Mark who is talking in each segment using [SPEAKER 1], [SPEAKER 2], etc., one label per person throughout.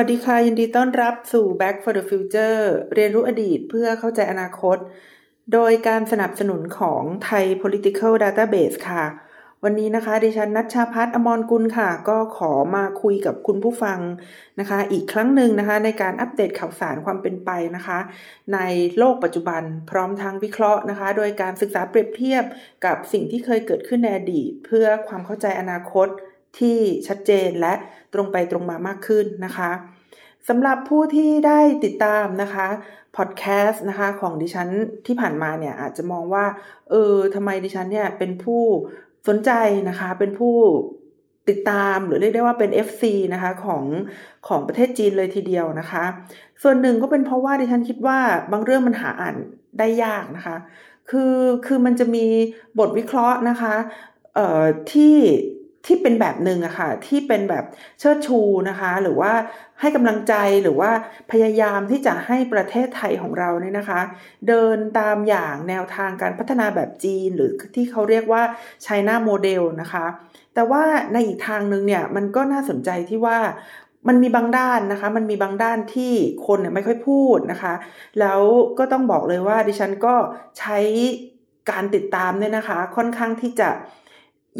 [SPEAKER 1] สวัสดีค่ะ ยินดีต้อนรับสู่ Back for the Future เรียนรู้อดีตเพื่อเข้าใจอนาคต โดยการสนับสนุนของไทย Political Database ค่ะ วันนี้นะคะ ดิฉันนัชชาพัฒอมรกุลค่ะ ก็ขอมาคุยกับคุณผู้ฟังนะคะ อีกครั้งหนึ่งนะคะ ในการอัปเดตข่าวสารความเป็นไปนะคะ ในโลกปัจจุบันพร้อมทั้งวิเคราะห์นะคะ โดยการศึกษาเปรียบเทียบกับสิ่งที่เคยเกิดขึ้นในอดีต เพื่อความเข้าใจอนาคต ที่ชัดเจนและตรงไปตรงมามากขึ้นนะคะสำหรับผู้ที่ได้ติดตามนะคะพอดแคสต์นะคะของดิฉันที่ผ่านมาเนี่ยอาจจะมองว่าเออทำไมดิฉันเนี่ยเป็นผู้สนใจนะคะเป็นผู้ติดตามหรือเรียกได้ว่าเป็น FC นะคะของของประเทศจีนเลยทีเดียวนะคะ ส่วนหนึ่งก็เป็นเพราะว่าดิฉันคิดว่าบางเรื่องมันหาอ่านได้ยากนะคะ คือคือมันจะมีบทวิเคราะห์นะคะเอ่อที่ ที่เป็นแบบหนึ่งอะค่ะ ที่เป็นแบบเชิดชูนะคะ หรือว่าให้กำลังใจหรือว่าพยายามที่จะให้ประเทศไทยของเราเนี่ยนะคะ เดินตามอย่างแนวทางการพัฒนาแบบจีน หรือที่เขาเรียกว่า China Model นะคะ แต่ว่าในอีกทางหนึ่งเนี่ยมันก็น่าสนใจที่ว่ามันมีบางด้านนะคะ มันมีบางด้านที่คนเนี่ยไม่ค่อยพูดนะคะ แล้วก็ต้องบอกเลยว่าดิฉันก็ใช้การติดตามเนี่ยนะคะ ค่อนข้างที่จะ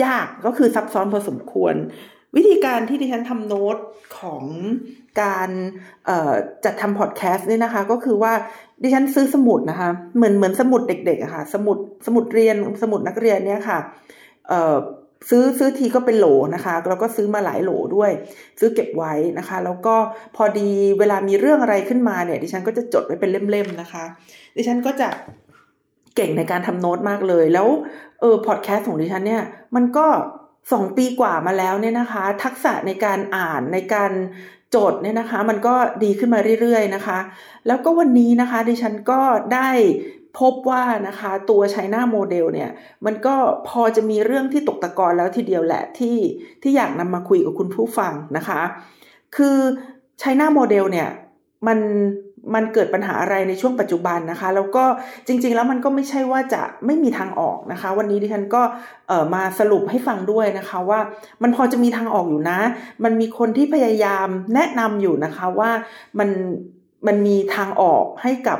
[SPEAKER 1] ยากก็คือซับซ้อนพอสมควร วิธีการที่ดิฉันทำโน้ตของการจัดทำพอดแคสต์เนี่ยนะคะ ก็คือว่าดิฉันซื้อสมุดนะคะ เหมือนเหมือนสมุดเด็กๆอะคะ่ะ สมุดสมุดเรียนสมุดนักเรียนเนี่ยค่ะซื้อซื้อทีก็เป็นโหลนะคะแล้วก็ซื้อมาหลายโหลด้วย ซื้อเก็บไว้นะคะ แล้วก็พอดีเวลามีเรื่องอะไรขึ้นมาเนี่ย ดิฉันก็จะจดไว้เป็นเล่มๆนะคะ ดิฉันก็จะ เก่งในการทำโน้ตมากเลย แล้วเออพอดแคสต์ของดิฉันเนี่ย มันก็สองปีกว่ามาแล้วเนี่ยนะคะ ทักษะในการอ่านในการจทย์เนี่ยนะคะ มันก็ดีขึ้นมาเรื่อยๆนะคะ แล้วก็วันนี้นะคะ ดิฉันก็ได้พบว่านะคะตัว China Model เนี่ยมันก็พอจะมีเรื่องที่ตกตะกอนแล้วทีเดียวแหละที่ที่อยากนำมาคุยกับคุณผู้ฟังนะคะ คือไชน่าโมเดลเนี่ยมัน มันเกิดปัญหาอะไรในช่วงปัจจุบันนะคะ แล้วก็จริง ๆ แล้วมันก็ไม่ใช่ว่าจะไม่มีทางออกนะคะ วันนี้ดิฉันก็เออมาสรุปให้ฟังด้วยนะคะว่ามันพอจะมีทางออกอยู่นะ มันมีคนที่พยายามแนะนำอยู่นะคะว่ามันมันมีทางออกให้กับ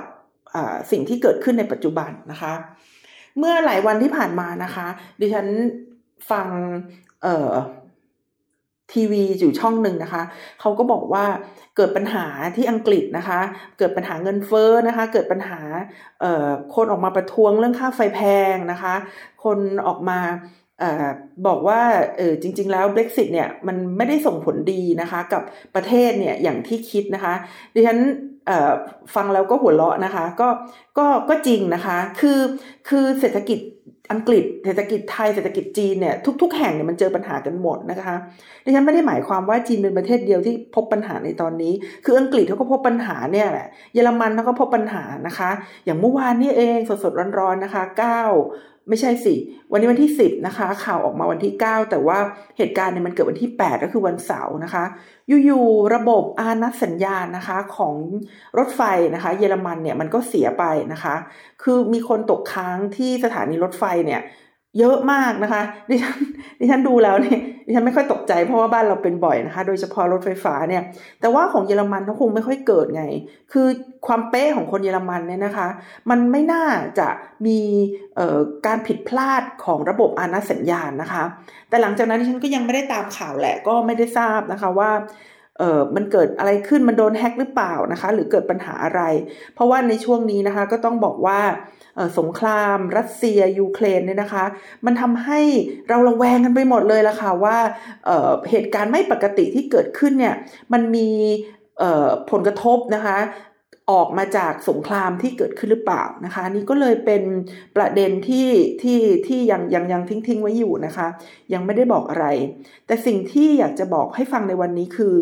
[SPEAKER 1] สิ่งที่เกิดขึ้นในปัจจุบันนะคะ เมื่อหลายวันที่ผ่านมานะคะ ดิฉันฟังเอ่อ ทีวีอยู่ช่องหนึ่งนะคะเขาก็บอกว่าเกิดปัญหาที่อังกฤษนะคะ เกิดปัญหาเงินเฟ้อนะคะ เกิดปัญหาเอ่อคนออกมาประท้วงเรื่องค่าไฟแพงนะคะ คนออกมาอบอกว่าเออจริง ๆ แล้ว Brexit เนี่ยมันไม่ได้ส่งผลดีนะคะกับประเทศเนี่ยอย่างที่คิดนะคะดิฉันฟังแล้วก็หัวเราะนะคะ ก็ก็ก็จริงนะคะ คือคือเศรษฐกิจ อังกฤษเศรษฐกิจไทยเศรษฐกิจจีนเนี่ยทุก ๆ แห่งเนี่ยมันเจอปัญหากันหมดนะคะดิฉันไม่ได้หมายความว่าจีนเป็นประเทศเดียวที่พบปัญหาในตอนนี้ คืออังกฤษเขาก็พบปัญหาเนี่ยแหละเยอรมันเขาก็พบปัญหานะคะ อย่างเมื่อวานนี่เองสดๆร้อนๆนะคะ 9 ไม่ใช่สิ วันนี้วันที่ 10 นะคะ ข่าวออกมาวันที่ 9 แต่ว่าเหตุการณ์เนี่ยมันเกิดวันที่ 8 ก็คือวันเสาร์นะคะอยู่ๆระบบอานัดสัญญาณนะคะของรถไฟนะคะ เยอรมันเนี่ยมันก็เสียไปนะคะ คือมีคนตกค้างที่สถานีรถไฟเนี่ย เยอะมากนะคะ ดิฉันดิฉันดูแล้วเนี่ยดิฉันไม่ค่อยตกใจเพราะว่าบ้านเราเป็นบ่อยนะคะ โดยเฉพาะรถไฟฟ้าเนี่ย แต่ว่าของเยอรมันเขาคงไม่ค่อยเกิดไง คือความเป๊ะของคนเยอรมันเนี่ยนะคะ มันไม่น่าจะมีการผิดพลาดของระบบอานาสัญญาณนะคะ แต่หลังจากนั้นดิฉันก็ยังไม่ได้ตามข่าวแหละก็ไม่ได้ทราบนะคะว่าเออมันเกิดอะไรขึ้นมันโดนแฮ็กหรือเปล่านะคะ หรือเกิดปัญหาอะไร เพราะว่าในช่วงนี้นะคะก็ต้องบอกว่า สงคราม รัสเซียยูเครนเนี่ยนะคะ มันทำให้เราระแวงกันไปหมดเลยละค่ะว่าเเหตุการณ์ไม่ปกติที่เกิดขึ้นเนี่ยมันมีผลกระทบนะคะออกมาจากสงครามที่เกิดขึ้นหรือเปล่านะคะนี่ก็เลยเป็นประเด็นที่ที่ที่ยังยังยังทิ้งทิ้งไว้อยู่นะคะ ยังไม่ได้บอกอะไร แต่สิ่งที่อยากจะบอกให้ฟังในวันนี้คือ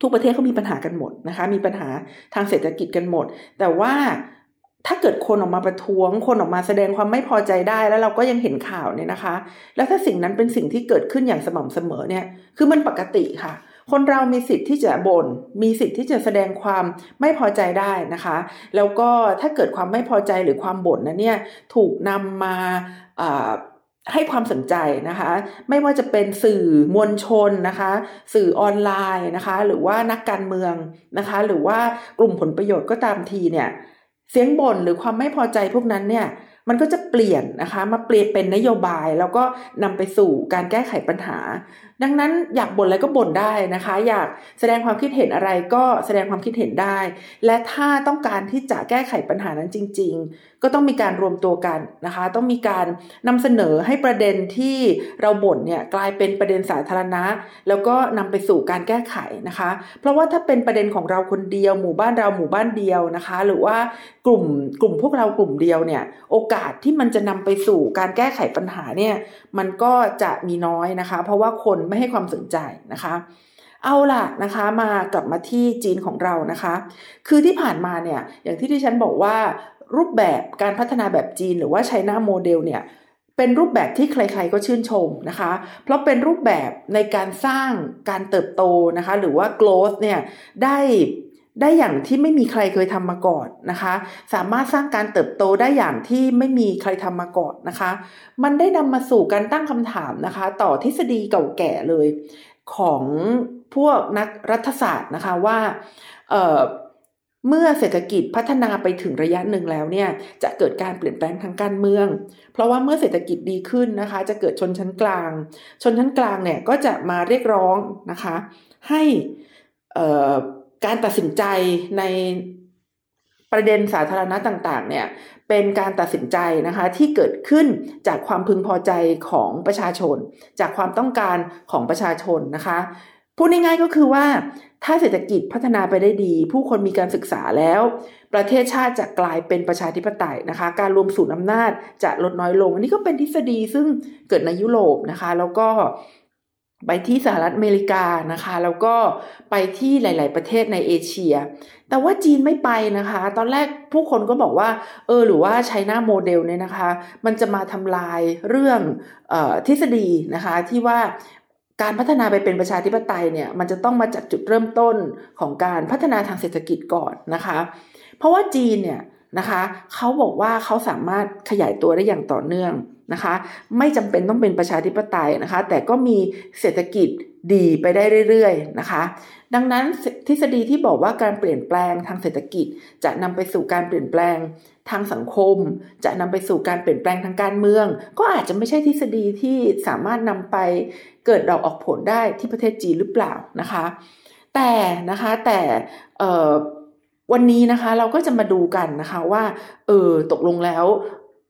[SPEAKER 1] ทุกประเทศเขามีปัญหากันหมดนะคะ มีปัญหาทางเศรษฐกิจกันหมด แต่ว่า ถ้าเกิดคนออกมาประท้วง คนออกมาแสดงความไม่พอใจได้แล้วเราก็ยังเห็นข่าวเนี่ยนะคะ แล้วถ้าสิ่งนั้นเป็นสิ่งที่เกิดขึ้นอย่างสม่ำเสมอเนี่ย คือมันปกติค่ะ คนเรามีสิทธิ์ที่จะบน่น มีสิทธิ์ที่จะแสดงความไม่พอใจได้นะคะ แล้วก็ถ้าเกิดความไม่พอใจหรือความบ่นนั้นเนี่ยถูกนำมาให้ความสนใจนะคะ ไม่ว่าจะเป็นสื่อมวลชนนะคะ สื่อออนไลน์นะคะ หรือว่านักการเมืองนะคะ หรือว่ากลุ่มผลประโยชน์ก็ตามทีเนี่ย เสียงบ่นหรือความไม่พอใจพวกนั้นเนี่ยมันก็จะเปลี่ยนนะคะ มาเปลี่ยนเป็นนโยบายแล้วก็นำไปสู่การแก้ไขปัญหา ดังนั้นอยากบ่นอะไรก็บ่นได้นะคะ อยากแสดงความคิดเห็นอะไรก็แสดงความคิดเห็นได้ และถ้าต้องการที่จะแก้ไขปัญหานั้นจริง ก็ต้องมีการรวมตัวกันนะคะ ต้องมีการนำเสนอให้ประเด็นที่เราบ่นเนี่ยกลายเป็นประเด็นสาธารณะ แล้วก็นำไปสู่การแก้ไขนะคะ เพราะว่าถ้าเป็นประเด็นของเราคนเดียว หมู่บ้านเราหมู่บ้านเดียวนะคะ หรือว่ากลุ่มกลุ่มพวกเรากลุ่มเดียวเนี่ยโอกาสที่มันจะนำไปสู่การแก้ไขปัญหาเนี่ยมันก็จะมีน้อยนะคะ เพราะว่าคนไม่ให้ความสนใจนะคะเอาล่ะนะคะมากลับมาที่จีนของเรานะคะ คือที่ผ่านมาเนี่ยอย่างที่ที่ฉันบอกว่า รูปแบบการพัฒนาแบบจีนหรือว่าไชน่าโมเดลเนี่ยเป็นรูปแบบที่ใครๆก็ชื่นชมนะคะ เพราะเป็นรูปแบบในการสร้างการเติบโตนะคะ หรือว่า growth เนี่ยได้ได้อย่างที่ไม่มีใครเคยทำมาก่อนนะคะ สามารถสร้างการเติบโตได้อย่างที่ไม่มีใครทำมาก่อนนะคะ มันได้นำมาสู่การตั้งคำถามนะคะ ต่อทฤษฎีเก่าแก่เลย ของพวกนักรัฐศาสตร์นะคะว่า เมื่อเศรษฐกิจพัฒนาไปถึงระยะหนึ่งแล้วเนี่ยจะเกิดการเปลี่ยนแปลงทางการเมือง เพราะว่าเมื่อเศรษฐกิจดีขึ้นนะคะ จะเกิดชนชั้นกลาง ชนชั้นกลางเนี่ยก็จะมาเรียกร้องนะคะ ให้การตัดสินใจในประเด็นสาธารณะต่างๆ เนี่ยเป็นการตัดสินใจนะคะที่เกิดขึ้นจากความพึงพอใจของประชาชน จากความต้องการของประชาชนนะคะพูดง่ายๆก็คือว่า ถ้าเศรษฐกิจพัฒนาไปได้ดี ผู้คนมีการศึกษาแล้ว ประเทศชาติจะกลายเป็นประชาธิปไตยนะคะ การรวมศูนย์อำนาจจะลดน้อยลง อันนี้ก็เป็นทฤษฎีซึ่งเกิดในยุโรปนะคะ แล้วก็ไปที่สหรัฐอเมริกานะคะ แล้วก็ไปที่หลาย ๆ ประเทศในเอเชีย แต่ว่าจีนไม่ไปนะคะ ตอนแรกผู้คนก็บอกว่า เออหรือว่าไชน่าโมเดลเนี่ยนะคะ มันจะมาทำลายเรื่องอทฤษฎีนะคะที่ว่า การพัฒนาไปเป็นประชาธิปไตยเนี่ยมันจะต้องมาจากจุดเริ่มต้นของการพัฒนาทางเศรษฐกิจก่อนนะคะ เพราะว่าจีนเนี่ยนะคะเขาบอกว่าเขาสามารถขยายตัวได้อย่างต่อเนื่องนะคะ ไม่จำเป็นต้องเป็นประชาธิปไตยนะคะ แต่ก็มีเศรษฐกิจดีไปได้เรื่อยๆนะคะ ดังนั้นทฤษฎีที่บอกว่าการเปลี่ยนแปลงทางเศรษฐกิจ จะนำไปสู่การเปลี่ยนแปลงทางสังคม จะนำไปสู่การเปลี่ยนแปลงทางการเมือง ก็อาจจะไม่ใช่ทฤษฎีที่สามารถนำไป เกิดดอกออกผลได้ที่ประเทศจีนหรือเปล่านะคะ แต่นะคะแต่วันนี้นะคะเราก็จะมาดูกันนะคะว่าเออตกลงแล้ว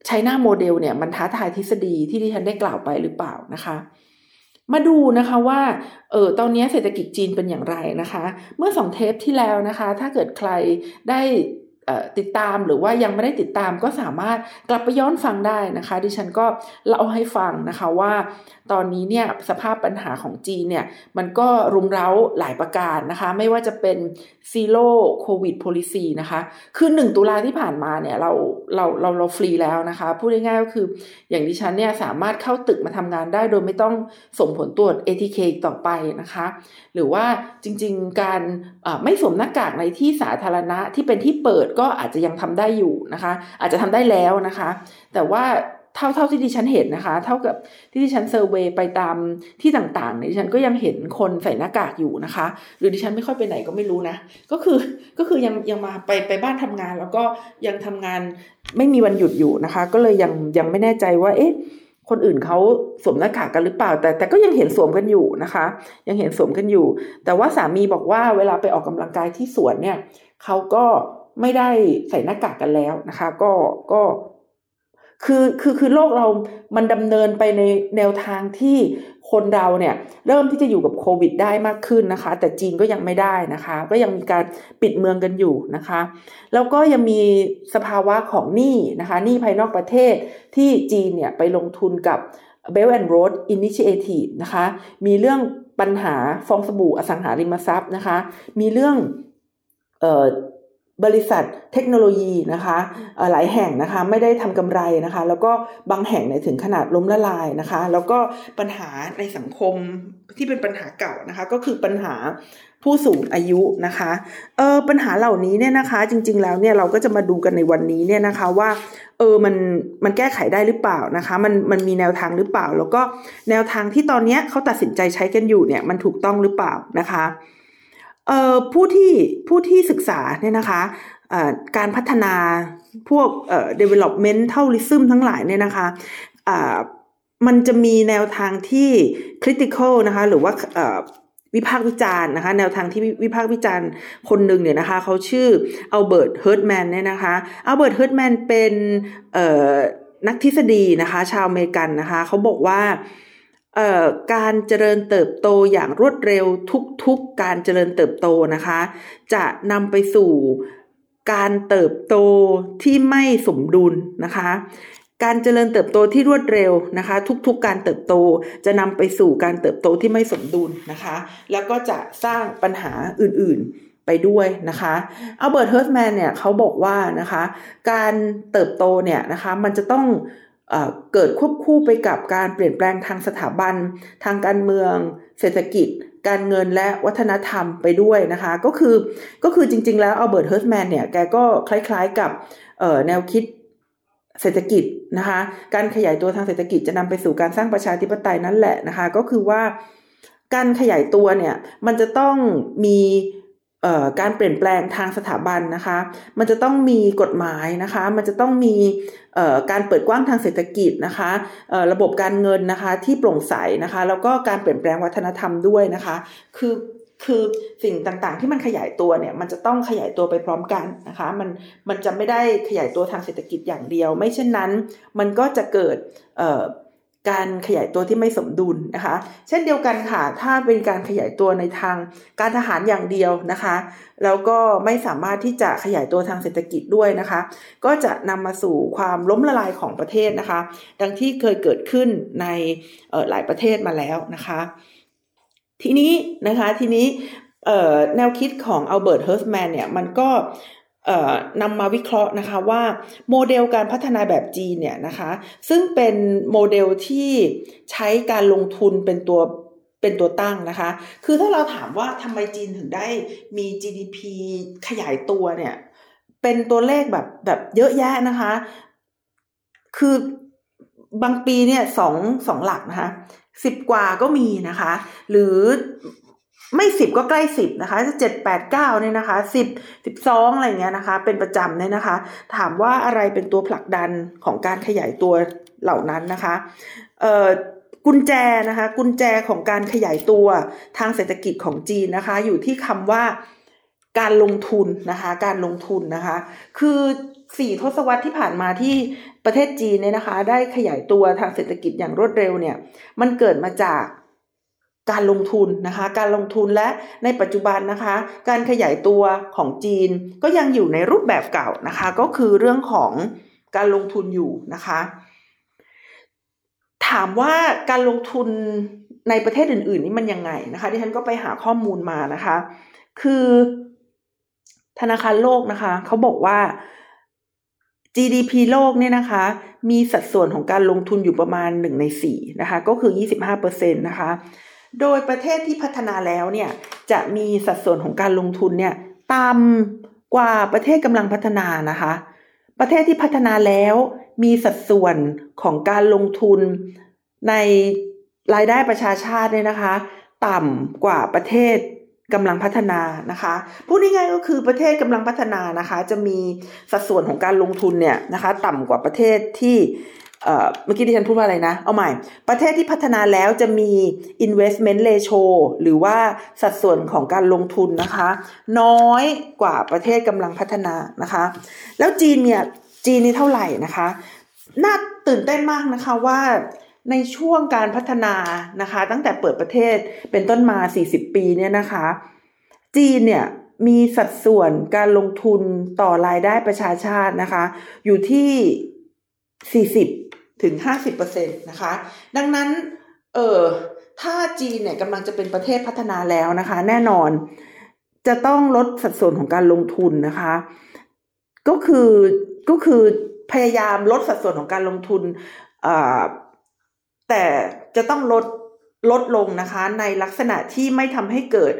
[SPEAKER 1] ใช้หน้าโมเดลเนี่ยมันท้าทายทฤษฎีที่ที่ฉันได้กล่าวไปหรือเปล่านะคะมาดูนะคะว่า เออตอนนี้เศรษฐกิจจีนเป็นอย่างไรนะคะ เมื่อสองเทปที่แล้วนะคะ ถ้าเกิดใครได้ ติดตามหรือว่ายังไม่ได้ติดตามก็สามารถกลับไปย้อนฟังได้นะคะ ดิฉันก็เล่าให้ฟังนะคะว่าตอนนี้เนี่ยสภาพปัญหาของจีนเนี่ยมันก็รุมเร้าหลายประการนะคะ ไม่ว่าจะเป็น Zero Covid Policy นะคะคือหนึ่งตุลาที่ผ่านมาเนี่ยเราเราเราเราฟรีแล้วนะคะ พูดง่ายๆก็คืออย่างดิฉันเนี่ยสามารถเข้าตึกมาทำงานได้โดยไม่ต้องส่งผลตรวจ ATK ต่อไปนะคะ หรือว่าจริงๆการไม่สวมหน้ากากในที่สาธารณะที่เป็นที่เปิดก็อาจจะยังทำได้อยู่นะคะ อาจจะทำได้แล้วนะคะ แต่ว่าเท่าเท่าที่ดิฉันเห็นนะคะ เท่ากับที่ดิฉันเซอร์เวยไปตามที่ต่างๆเนี่ยดิฉันก็ยังเห็นคนใส่หน้ากากอยู่นะคะ หรือดิฉันไม่ค่อยไปไหนก็ไม่รู้นะ ก็คือก็คือยังยังมาไปไปบ้านทำงาน แล้วก็ยังทำงานไม่มีวันหยุดอยู่นะคะ ก็เลยยังยังไม่แน่ใจว่า เอ๊ะ คนอื่นเขาสวมหน้ากากกันหรือเปล่า แต่แต่ก็ยังเห็นสวมกันอยู่นะคะ ยังเห็นสวมกันอยู่ แต่ว่าสามีบอกว่าเวลาไปออกกำลังกายที่สวนเนี่ยเขาก็ ไม่ได้ใส่หน้ากากกันแล้วนะคะ ก็ก็คือคือคือโลกเรามันดำเนินไปในแนวทางที่คนเราเนี่ยเริ่มที่จะอยู่กับโควิดได้มากขึ้นนะคะ แต่จีนก็ยังไม่ได้นะคะ ก็ยังมีการปิดเมืองกันอยู่นะคะ แล้วก็ยังมีสภาวะของหนี้นะคะหนี้ภายนอกประเทศที่จีนเนี่ยไปลงทุนกับ Belt and Road Initiative นะคะ มีเรื่องปัญหาฟองสบู่อสังหาริมทรัพย์นะคะ มีเรื่องเอ่อ บริษัทเทคโนโลยีนะคะหลายแห่งนะคะไม่ได้ทำกำไรนะคะ แล้วก็บางแห่งในถึงขนาดล้มละลายนะคะ แล้วก็ปัญหาในสังคมที่เป็นปัญหาเก่านะคะ ก็คือปัญหาผู้สูงอายุนะคะเออปัญหาเหล่านี้เนี่ยนะคะ จริง ๆ แล้วเนี่ยเราก็จะมาดูกันในวันนี้เนี่ยนะคะว่าเออมันมันแก้ไขได้หรือเปล่านะคะ มันมันมีแนวทางหรือเปล่า แล้วก็แนวทางที่ตอนนี้เขาตัดสินใจใช้กันอยู่เนี่ยมันถูกต้องหรือเปล่านะคะ ผู้ที่ผู้ที่ศึกษาเนี่ยนะคะการพัฒนาพวกเอ่อ developmentalism ทั้งหลายเนี่ยนะคะมันจะมีแนวทางที่ critical นะคะ หรือว่าวิพากษ์วิจารณ์นะคะ แนวทางที่วิพากษ์วิจารณ์คนหนึ่งเนี่ยนะคะเขาชื่อ Albert Hirschman เนี่ยนะคะ Albert Hirschman เป็นนักทฤษฎีนะคะ ชาวอเมริกันนะคะเขาบอกว่า การเจริญเติบโตอย่างรวดเร็วทุกๆการเจริญเติบโตนะคะ จะนำไปสู่การเติบโตที่ไม่สมดุลนะคะ การเจริญเติบโตที่รวดเร็วนะคะ ทุกๆการเติบโตจะนำไปสู่การเติบโตที่ไม่สมดุลนะคะ แล้วก็จะสร้างปัญหาอื่นๆไปด้วยนะคะ Albert Hirschman เนี่ยเขาบอกว่านะคะ การเติบโตเนี่ยนะคะมันจะต้อง เกิดควบคู่ไปกับการเปลี่ยนแปลงทางสถาบัน ทางการเมือง เศรษฐกิจ การเงินและวัฒนธรรมไปด้วยนะคะ ก็คือก็คือจริง ๆ แล้ว Albert Hirschman เนี่ยแกก็คล้ายๆกับแนวคิดเศรษฐกิจนะคะ การขยายตัวทางเศรษฐกิจจะนำไปสู่การสร้างประชาธิปไตยนั่นแหละนะคะ ก็คือว่าการขยายตัวเนี่ยมันจะต้องมี การเปลี่ยนแปลงทางสถาบันนะคะ มันจะต้องมีกฎหมายนะคะ มันจะต้องมีการเปิดกว้างทางเศรษฐกิจนะคะระบบการเงินนะคะที่โปร่งใสนะคะ แล้วก็การเปลี่ยนแปลงวัฒนธรรมด้วยนะคะ คือคือสิ่งต่างๆที่มันขยายตัวเนี่ยมันจะต้องขยายตัวไปพร้อมกันนะคะมันมันจะไม่ได้ขยายตัวทางเศรษฐกิจอย่างเดียว ไม่เช่นนั้น มันก็จะเกิด การขยายตัวที่ไม่สมดุลนะคะ เช่นเดียวกันค่ะ ถ้าเป็นการขยายตัวในทางการทหารอย่างเดียวนะคะ แล้วก็ไม่สามารถที่จะขยายตัวทางเศรษฐกิจด้วยนะคะ ก็จะนำมาสู่ความล้มละลายของประเทศนะคะ ดังที่เคยเกิดขึ้นในหลายประเทศมาแล้วนะคะ ทีนี้นะคะทีนี้แนวคิดของ Albert Hirschman เนี่ยมันก็ นำมาวิเคราะห์นะคะว่าโมเดลการพัฒนาแบบจีนเนี่ยนะคะ ซึ่งเป็นโมเดลที่ใช้การลงทุนเป็นตัวเป็นตัวตั้งนะคะ คือถ้าเราถามว่าทำไมจีนถึงได้มี GDP ขยายตัวเนี่ย เป็นตัวเลขแบบแบบเยอะแยะนะคะ คือบางปีเนี่ยสองสองหลักนะคะสิบกว่าก็มีนะคะ หรือ ไม่สิบก็ใกล้สิบนะคะจะเจ็ดแปดเก้าเนี่ยนะคะสิบสิบสองอะไรเงี้ยนะคะ เป็นประจำเนี่ยนะคะ ถามว่าอะไรเป็นตัวผลักดันของการขยายตัวเหล่านั้นนะคะเอ่อกุญแจนะคะกุญแจของการขยายตัวทางเศรษฐกิจของจีนนะคะ อยู่ที่คำว่าการลงทุนนะคะการลงทุนนะคะ คือสี่ทศวรรษที่ผ่านมาที่ประเทศจีนเนี่ยนะคะ ได้ขยายตัวทางเศรษฐกิจอย่างรวดเร็วเนี่ยมันเกิดมาจาก การลงทุนนะคะ การลงทุนและในปัจจุบันนะคะ การขยายตัวของจีนก็ยังอยู่ในรูปแบบเก่านะคะ ก็คือเรื่องของการลงทุนอยู่นะคะ ถามว่าการลงทุนในประเทศอื่น ๆ นี่มันยังไงนะคะที่ฉันก็ไปหาข้อมูลมานะคะ คือธนาคารโลกนะคะเขาบอกว่า GDP โลกเนี่ยนะคะ มีสัดส่วนของการลงทุนอยู่ประมาณหนึ่งในสี่นะคะ ก็คือยี่สิบห้าเปอร์เซ็นตนะคะ โดยประเทศที่พัฒนาแล้วเนี่ยจะมีสัดส่วนของการลงทุนเนี่ยต่ำกว่าประเทศกำลังพัฒนานะคะ ประเทศที่พัฒนาแล้วมีสัดส่วนของการลงทุนในรายได้ประชาชาติเนี่ยนะคะ ต่ำกว่าประเทศกำลังพัฒนานะคะพูดง่ายๆก็คือประเทศกำลังพัฒนานะคะ จะมีสัดส่วนของการลงทุนเนี่ยนะคะ ต่ำกว่าประเทศที่ เมื่อกี้ที่ฉันพูดว่าอะไรนะ เอาใหม่ ประเทศที่พัฒนาแล้วจะมี investment ratio หรือว่าสัดส่วนของการลงทุนนะคะ น้อยกว่าประเทศกำลังพัฒนานะคะ แล้วจีนเนี่ย จีนนี่เท่าไหร่นะคะ น่าตื่นเต้นมากนะคะว่าในช่วงการพัฒนานะคะ ตั้งแต่เปิดประเทศเป็นต้นมา 40 ปีเนี่ยนะคะ จีนเนี่ยมีสัดส่วนการลงทุนต่อรายได้ประชาชาตินะคะ อยู่ที่ 40 ถึง 50%นะคะ ดังนั้น เออถ้าจีนเนี่ยกำลังจะเป็นประเทศพัฒนาแล้วนะคะ แน่นอนจะต้องลดสัดส่วนของการลงทุนนะคะ ก็คือก็คือพยายามลดสัดส่วนของการลงทุนแต่จะต้องลดลดลงนะคะ ในลักษณะที่ไม่ทำให้เกิด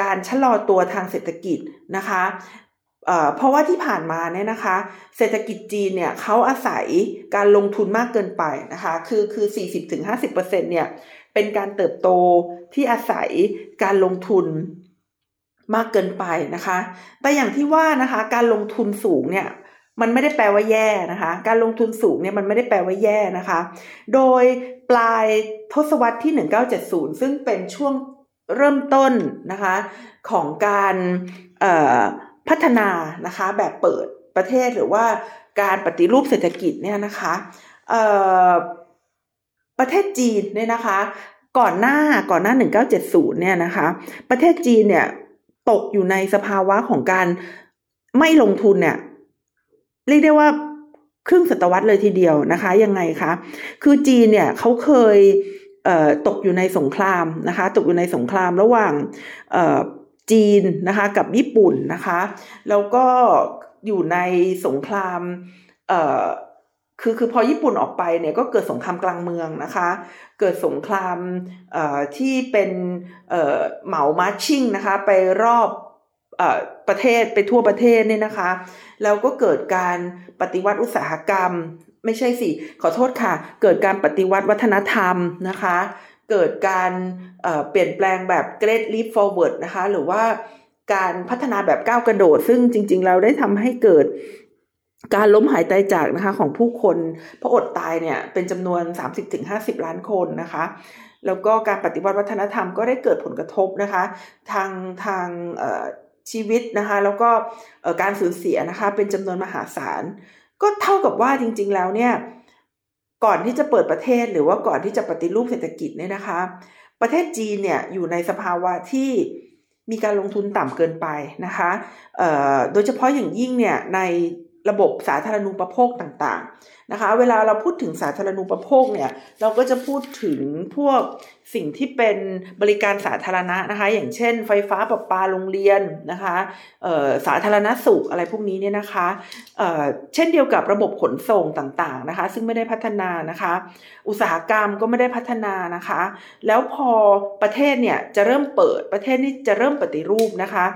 [SPEAKER 1] การชะลอตัวทางเศรษฐกิจนะคะ เพราะว่าที่ผ่านมาเนี่ยนะคะ เศรษฐกิจจีนเนี่ยเขาอาศัยการลงทุนมากเกินไปนะคะ คือคือ 40-50%เนี่ยเป็นการเติบโตที่อาศัยการลงทุนมากเกินไปนะคะ แต่อย่างที่ว่านะคะการลงทุนสูงเนี่ยมันไม่ได้แปลว่าแย่นะคะ การลงทุนสูงเนี่ยมันไม่ได้แปลว่าแย่นะคะ โดยปลายทศวรรษที่ 1970 ซึ่งเป็นช่วงเริ่มต้นนะคะของการ พัฒนานะคะแบบเปิดประเทศหรือว่าการปฏิรูปเศรษฐกิจเนี่ยนะคะประเทศจีนเนี่ยนะคะ ก่อนหน้าก่อนหน้า 1970 เนี่ยนะคะ ประเทศจีนเนี่ยตกอยู่ในสภาวะของการไม่ลงทุนเนี่ยเรียกได้ว่าครึ่งศตวรรษเลยทีเดียวนะคะ ยังไงคะคือจีนเนี่ยเขาเคยตกอยู่ในสงครามนะคะ ตกอยู่ในสงครามระหว่าง จีนนะคะกับญี่ปุ่นนะคะ แล้วก็อยู่ในสงครามคือคือพอญี่ปุ่นออกไปเนี่ยก็เกิดสงครามกลางเมืองนะคะ เกิดสงครามที่เป็นเหมามาชิ่งนะคะ ไปรอบประเทศไปทั่วประเทศเนี่ยนะคะ แล้วก็เกิดการปฏิวัติอุตสาหกรรม ไม่ใช่สิ ขอโทษค่ะ เกิดการปฏิวัติวัฒนธรรมนะคะ เกิดการเปลี่ยนแปลงแบบ Great Leap Forward นะคะ หรือว่าการพัฒนาแบบก้าวกระโดด ซึ่งจริง ๆ เราได้ทำให้เกิดการล้มหายตายจากนะคะของผู้คนเพราะอดตายเนี่ยเป็นจำนวน 30-50 ล้านคนนะคะแล้วก็การปฏิวัติวัฒนธรรมก็ได้เกิดผลกระทบนะคะ ทางทางชีวิตนะคะ แล้วก็การสูญเสียนะคะ เป็นจำนวนมหาศาล ก็เท่ากับว่าจริง ๆ แล้วเนี่ย ก่อนที่จะเปิดประเทศหรือว่าก่อนที่จะปฏิรูปเศรษฐกิจเนี่ยนะคะ ประเทศจีนเนี่ยอยู่ในสภาวะที่มีการลงทุนต่ำเกินไปนะคะโดยเฉพาะอย่างยิ่งเนี่ยในระบบสาธารณูปโภคต่างๆนะคะ เวลาเราพูดถึงสาธารณูปโภคเนี่ยเราก็จะพูดถึงพวก สิ่งที่เป็นบริการสาธารณะนะคะ อย่างเช่น ไฟฟ้าประปาโรงเรียนนะคะสาธารณสุขอะไรพวกนี้เนี่ยนะคะเเช่นเดียวกับระบบขนส่งต่างๆนะคะ ซึ่งไม่ได้พัฒนานะคะ อุตสาหกรรมก็ไม่ได้พัฒนานะคะ แล้วพอประเทศเนี่ยจะเริ่มเปิดประเทศนี้จะเริ่มปฏิรูปนะคะ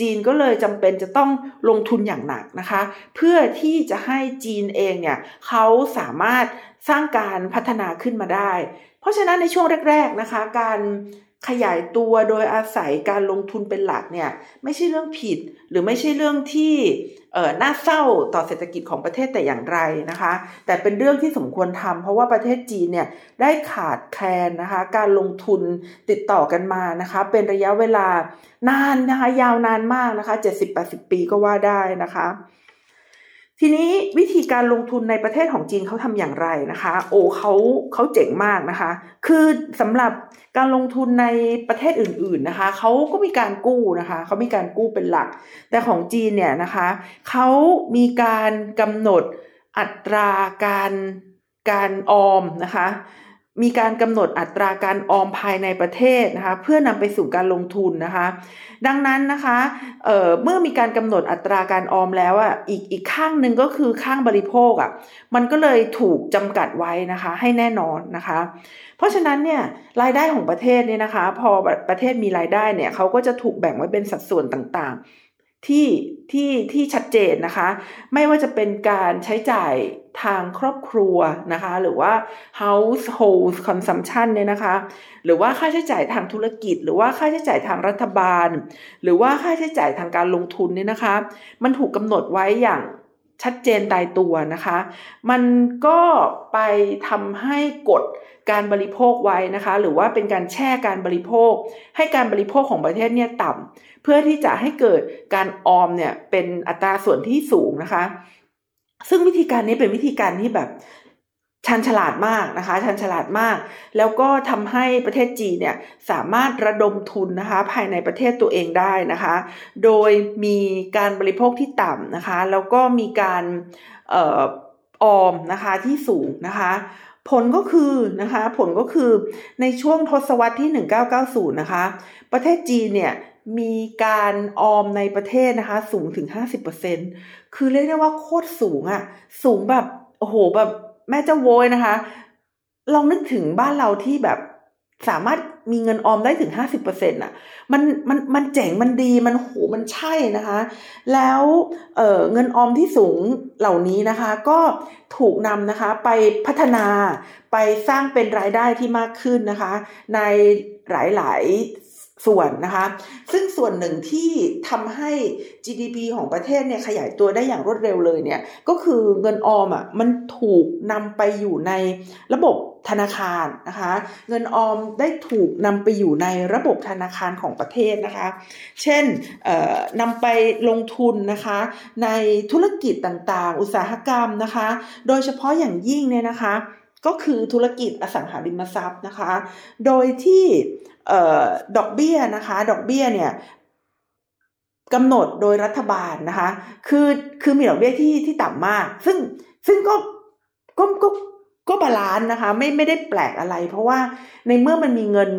[SPEAKER 1] จีนก็เลยจำเป็นจะต้องลงทุนอย่างหนักนะคะ เพื่อที่จะให้จีนเองเนี่ยเขาสามารถสร้างการพัฒนาขึ้นมาได้ เพราะฉะนั้นในช่วงแรก ๆนะคะ การขยายตัวโดยอาศัยการลงทุนเป็นหลักเนี่ยไม่ใช่เรื่องผิด หรือไม่ใช่เรื่องที่เออน่าเศร้าต่อเศรษฐกิจของประเทศแต่อย่างไรนะคะ แต่เป็นเรื่องที่สมควรทำเพราะว่าประเทศจีนเนี่ยได้ขาดแคลนนะคะ การลงทุนติดต่อกันมานะคะ เป็นระยะเวลานานนะคะ ยาวนานมากนะคะ 70-80 ปีก็ว่าได้นะคะ ทีนี้วิธีการลงทุนในประเทศของจีนเขาทำอย่างไรนะคะ โอ้เขาเขาเจ๋งมากนะคะ คือสำหรับการลงทุนในประเทศอื่น ๆนะคะเขาก็มีการกู้นะคะเขามีการกู้เป็นหลัก แต่ของจีนเนี่ยนะคะเขามีการกำหนดอัตราการการออมนะคะ มีการกำหนดอัตราการออมภายในประเทศนะคะเพื่อนำไปสู่การลงทุนนะคะ ดังนั้นนะคะเเมื่อมีการกำหนดอัตราการออมแล้วอะอีกอีกข้างหนึ่งก็คือข้างบริโภคอะมันก็เลยถูกจำกัดไว้นะคะให้แน่นอนนะคะ เพราะฉะนั้นเนี่ยรายได้ของประเทศเนี่ยนะคะ พอประเทศมีรายได้เนี่ยเขาก็จะถูกแบ่งไว้เป็นสัดส่วนต่างๆที่ที่ที่ชัดเจนนะคะ ไม่ว่าจะเป็นการใช้จ่าย ทางครอบครัวนะคะ หรือว่า household consumption เนี่ยนะคะ หรือว่าค่าใช้จ่ายทางธุรกิจ หรือว่าค่าใช้จ่ายทางรัฐบาล หรือว่าค่าใช้จ่ายทางการลงทุนเนี่ยนะคะ มันถูกกำหนดไว้อย่างชัดเจนตายตัวนะคะ มันก็ไปทำให้กฎการบริโภคไว้นะคะ หรือว่าเป็นการแช่การบริโภค ให้การบริโภคของประเทศเนี่ยต่ำเพื่อที่จะให้เกิดการออมเนี่ยเป็นอัตราส่วนที่สูงนะคะ ซึ่งวิธีการนี้เป็นวิธีการที่แบบชันฉลาดมากนะคะชันฉลาดมาก แล้วก็ทำให้ประเทศจีนเนี่ยสามารถระดมทุนนะคะภายในประเทศตัวเองได้นะคะ โดยมีการบริโภคที่ต่ำนะคะ แล้วก็มีการอออมนะคะที่สูงนะคะผลก็คือนะคะผลก็คือในช่วงทศวรรษที่ 1990 นะคะ ประเทศจีนเนี่ย มีการออมในประเทศนะคะ สูงถึง 50%คือเรียกได้ว่าโคตรสูงอะสูงแบบโอ้โหแบบแม่เจ้าโวยนะคะ ลองนึกถึงบ้านเราที่แบบสามารถมีเงินออมได้ถึง 50%อะมันมันมันเจ๋งมันดีมันโหมันใช่นะคะ แล้วเเงินออมที่สูงเหล่านี้นะคะ ก็ถูกนำนะคะไปพัฒนาไปสร้างเป็นรายได้ที่มากขึ้นนะคะ ในหลาย ๆ ส่วนนะคะ ซึ่งส่วนหนึ่งที่ทำให้ GDP ของประเทศเนี่ยขยายตัวได้อย่างรวดเร็วเลยเนี่ย ก็คือเงินออมอะมันถูกนำไปอยู่ในระบบธนาคารนะคะ เงินออมได้ถูกนำไปอยู่ในระบบธนาคารของประเทศนะคะ เช่นนำไปลงทุนนะคะ ในธุรกิจต่างๆ อุตสาหกรรมนะคะ โดยเฉพาะอย่างยิ่งเนี่ยนะคะ ก็คือธุรกิจอสังหาริมทรัพย์นะคะ โดยที่ดอกเบี้ยนะคะ ดอกเบี้ยเนี่ยกำหนดโดยรัฐบาลนะคะ คือคือมีดอกเบี้ยที่ที่ต่ำมาก ซึ่งซึ่งก็ก็ก็ก็ balance นะคะไม่ไม่ได้แปลกอะไร เพราะว่าในเมื่อมันมีเงิน